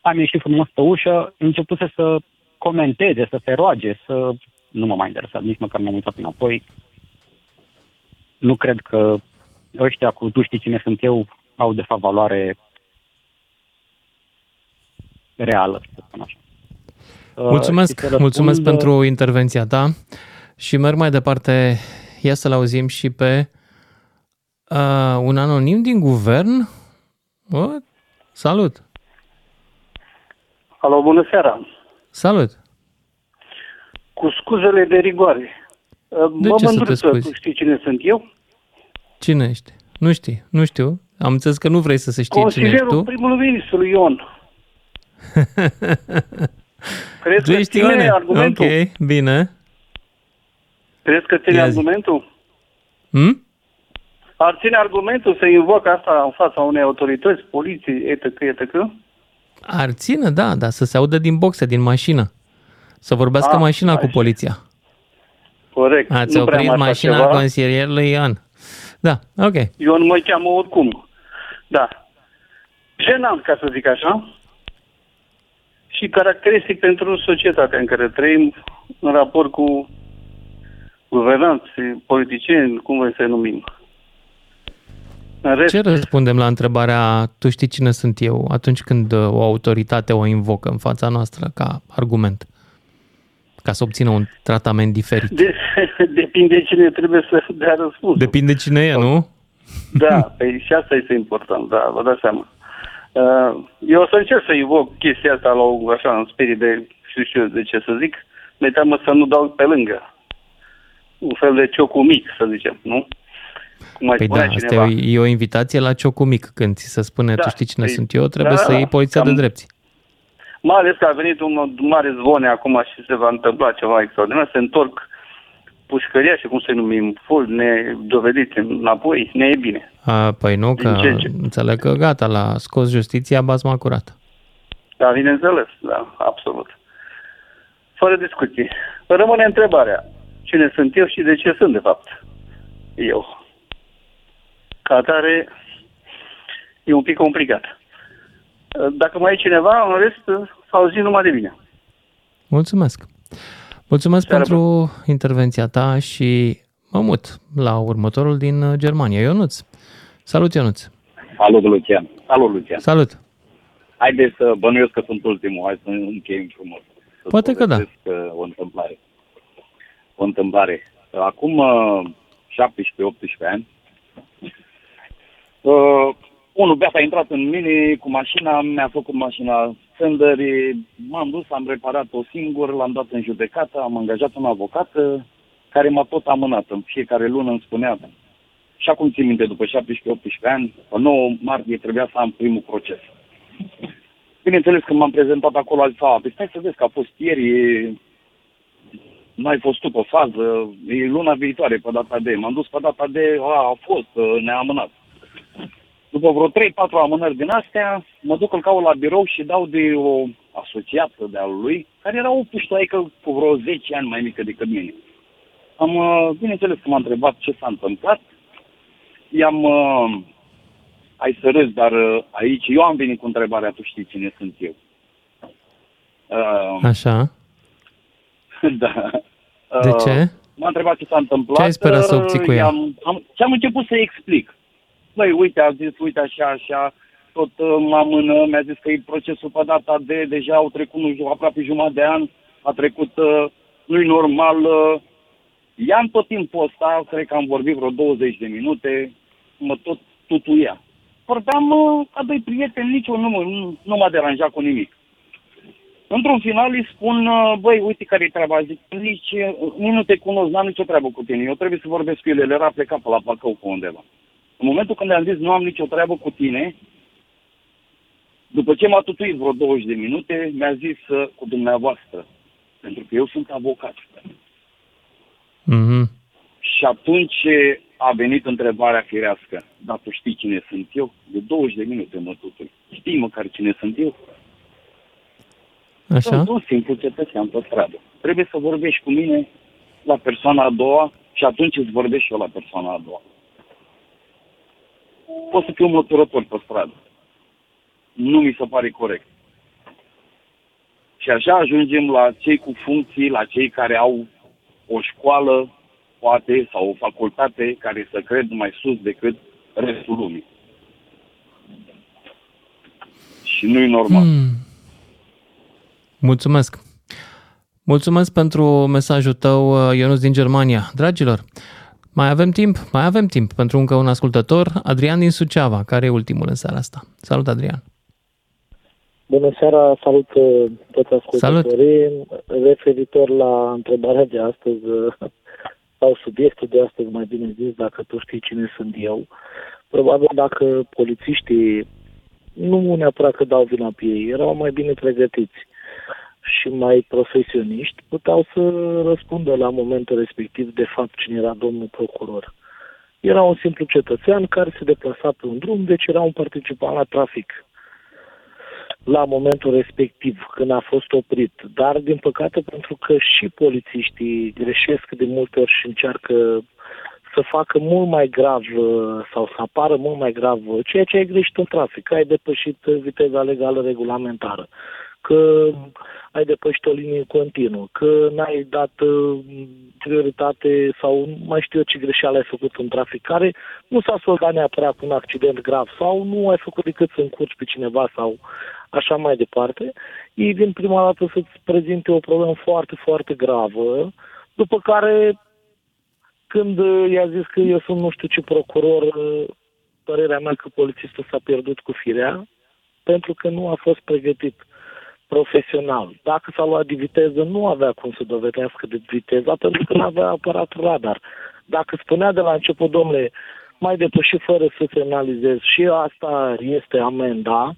Am ieșit frumos pe ușă, început să comenteze, să se roage, să... Nu mă mai interesa, nici măcar nu am uitat înapoi. Nu cred că ăștia cu tu știi cine sunt eu au de fapt valoare reală, să spun așa. Uh, Mulțumesc, și să răspund, mulțumesc uh, pentru intervenția ta și merg mai departe. Ia să-l auzim și pe uh, un anonim din guvern. What? Salut! Alo, bună seara! Salut! Cu scuzele de rigoare. De mă ce să te mândruță, scuzi? tu știi cine sunt eu? Cine ești? Nu știi, nu știu. Am înțeles că nu vrei să se știe cine ești Consilierul tu. primului ministru, Ion. Crezi Tu că ești ține Ione? argumentul? Ok, bine. Crezi că ține Ia zi. argumentul? Hmm? Ar ține argumentul să invoc asta în fața unei autorități, poliție, etc., etc.? Ar ține, da, dar să se audă din boxe, din mașină. Să vorbească Ah, mașina cu poliția. Corect. Ați nu prea oprit am așa mașina ceva. consilierului Ion. Da, ok. Ion mă cheamă oricum. Da. Jenant, ca să zic așa. Și caracteristic pentru societatea în care trăim în raport cu guvernanți, politicieni, cum vrei să numim. În rest, Ce răspundem la întrebarea tu știi cine sunt eu atunci când uh, o autoritate o invocă în fața noastră ca argument? Ca să obțină un tratament diferit. de, depinde cine trebuie să dea răspuns. Depinde cine e, nu? Da, păi și asta este important, da, vă dați seama. Uh, Eu o să încerc să invoc chestia asta la o, așa, în spirit de, știu și eu de ce să zic, mi teamă să nu dau pe lângă. Un fel de ciocul mic, să zicem, nu? Cum mai Păi da, spunea asta cineva. e o, e o invitație la ciocul mic. Când ți se spune Da, tu știi cine păi, sunt eu, trebuie da, să da, iei poliția cam- de drepți. Mai ales că a venit un mare zvone acum și se va întâmpla ceva extraordinar, se întorc pușcăria și cum să numim, full nedovedit înapoi, ne e bine. A, păi nu, Din că ce- ce- înțeleg că gata, l-a scos justiția basma curată. Da, bineînțeles, da, absolut. Fără discuții. Rămâne întrebarea. Cine sunt eu și de ce sunt, de fapt, eu? Ca atare, e un pic complicat. Dacă mai e cineva, în rest, s-a auzit numai de bine. Mulțumesc. Mulțumesc Seară pentru intervenția ta și mă mut la următorul din uh, Germania, Ionuț. Salut, Ionuț. Salut, Lucian. Salut, Lucian. Salut. Haideți să bănuiesc că sunt ultimul. Hai să încheiem frumos. Să Poate că da. povestesc, uh, O întâmplare. O întâmplare. Acum uh, 17-18 ani, uh, unul beat a intrat în mine cu mașina, mi-a făcut mașina fenderi, m-am dus, am reparat-o singur, l-am dat în judecată, am angajat un avocat uh, care m-a tot amânat. În fiecare lună îmi spunea și acum țin minte, după 17-18 ani, pe 9 martie trebuia să am primul proces. Bineînțeles că m-am prezentat acolo, a zis, a, păi stai să vezi că a fost ieri, e... nu ai fost tu pe fază, e luna viitoare pe data de. M-am dus pe data de, a, a fost, ne-a amânat. După vreo 3-4 amânări din astea, mă duc, îl caut la birou și dau de o asociată de al lui, care era o puștoaică cu vreo 10 ani mai mică decât mine. Am, uh, bineînțeles că m-a întrebat ce s-a întâmplat. I-am, uh, ai să râzi, dar uh, aici eu am venit cu întrebarea, tu știi cine sunt eu. Uh, Așa. da. De Uh, ce? M-a întrebat ce s-a întâmplat. Ce ai sperat să obții cu ea? I-am, am, și am început să explic. Băi, uite, a zis, uite așa, așa, tot uh, mă amână, mi-a zis că e procesul pe data de, deja au trecut nu știu, aproape jumătate de an, a trecut, uh, nu-i normal. Uh, i-am tot timpul ăsta, cred că am vorbit vreo 20 de minute, mă tot tutuia. Vorbeam uh, ca doi prieteni, nici eu nu, mă- nu, nu m-a deranjat cu nimic. Într-un final îi spun, uh, băi, uite care-i treaba, zic, nici, uh, nici nu te cunosc, n-am nicio treabă cu tine, eu trebuie să vorbesc cu el, el era plecat pe la Bacău pe undeva. În momentul când am zis, nu am nicio treabă cu tine, după ce m-a tutuit vreo 20 de minute, mi-a zis uh, cu dumneavoastră, pentru că eu sunt avocat. Mhm. Și atunci a venit întrebarea firească, dar tu știi cine sunt eu? De 20 de minute mă tutui. Știi măcar cine sunt eu? Așa? Sunt un simplu cetățean pe stradă. Trebuie să vorbești cu mine la persoana a doua și atunci îți vorbești și eu la persoana a doua. Pot să fiu măturător pe stradă. Nu mi se pare corect. Și așa ajungem la cei cu funcții, la cei care au o școală, poate, sau o facultate care să cred mai sus decât restul lumii. Și nu-i normal. Hmm. Mulțumesc. Mulțumesc pentru mesajul tău, uh, Ionuț din Germania. Dragilor, mai avem timp? Mai avem timp pentru încă un ascultător, Adrian din Suceava, care e ultimul în seara asta. Salut, Adrian! Bună seara, salut uh, toți ascultătorii. Referitor la întrebarea de astăzi, uh, sau subiectul de astăzi, mai bine zis, dacă tu știi cine sunt eu, probabil dacă polițiștii nu neapărat că dau vina pe ei, erau mai bine pregătiți și mai profesioniști, puteau să răspundă la momentul respectiv de fapt cine era domnul procuror. Era un simplu cetățean care se deplasa pe un drum, deci era un participant la trafic la momentul respectiv, când a fost oprit. Dar, din păcate, pentru că și polițiștii greșesc de multe ori și încearcă să facă mult mai grav sau să apară mult mai grav ceea ce ai greșit în trafic, că ai depășit viteza legală regulamentară, că ai depășit o linie continuă, că n-ai dat uh, prioritate sau mai știu eu ce greșeală ai făcut în trafic, care nu s-a soldat neapărat cu un accident grav sau nu ai făcut decât să încurci pe cineva sau așa mai departe, ei vin prima dată să-ți prezinte o problemă foarte, foarte gravă, după care când uh, i-a zis că eu sunt nu știu ce procuror, uh, părerea mea că polițistul s-a pierdut cu firea, pentru că nu a fost pregătit profesional. Dacă s-a luat de viteză, nu avea cum să dovedească de viteza, pentru că nu avea aparatul radar. Dacă spunea de la început, domnule, mai depăși fără să semnalizezi și asta este amenda,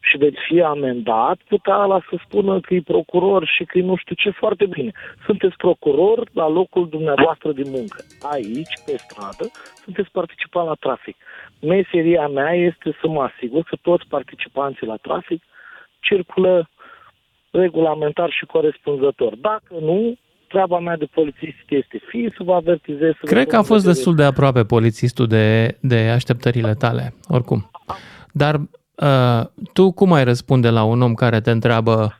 și veți fi amendat, putea la să spună că e procuror și că e nu știu ce, foarte bine. Sunteți procuror la locul dumneavoastră de muncă. Aici, pe stradă, sunteți participant la trafic. Meseria mea este să mă asigur că toți participanții la trafic circulă regulamentar și corespunzător. Dacă nu, treaba mea de polițist este fie să vă avertizez... Să Cred vă că a fost vedere- destul de aproape polițistul de, de așteptările tale, oricum. Dar uh, tu cum ai răspunde la un om care te întreabă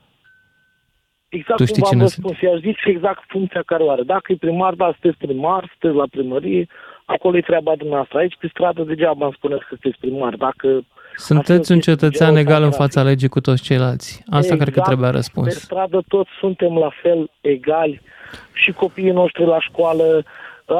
Exact Tu cum știi v-am cine răspuns. I-aș zice exact funcția care o are. Dacă e primar, da, sunteți primar, sunteți la primărie, acolo e treaba dumneavoastră. Aici, pe stradă, degeaba îmi spuneți că sunteți primar. Dacă sunteți un cetățean egal în fața legii cu toți ceilalți? Asta exact, cred că trebuia Pe răspuns. stradă toți suntem la fel egali și copiii noștri la școală.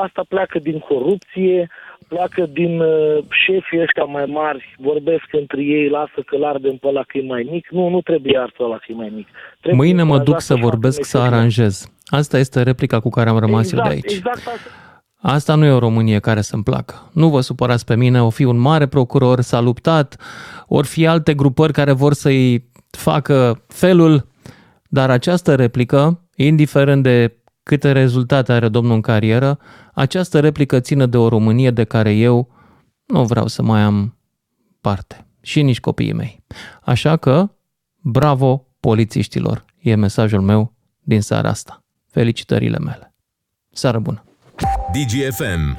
Asta pleacă din corupție, pleacă din uh, șefii ăștia mai mari, vorbesc între ei, lasă că l-ardem pe ăla că e mai mic. Nu, nu trebuie ars pe ăla că e mai mic. Trebuie Mâine mă încurajat duc să facă vorbesc, să meseria. aranjez. Asta este replica cu care am rămas eu de aici. Exact asta. Asta nu e o Românie care să-mi placă. Nu vă supărați pe mine, o fi un mare procuror, s-a luptat, ori fi alte grupări care vor să-i facă felul, dar această replică, indiferent de câte rezultate are domnul în carieră, această replică ține de o Românie de care eu nu vreau să mai am parte. Și nici copiii mei. Așa că, bravo polițiștilor, e mesajul meu din seara asta. Felicitările mele. Seară bună! DGFM.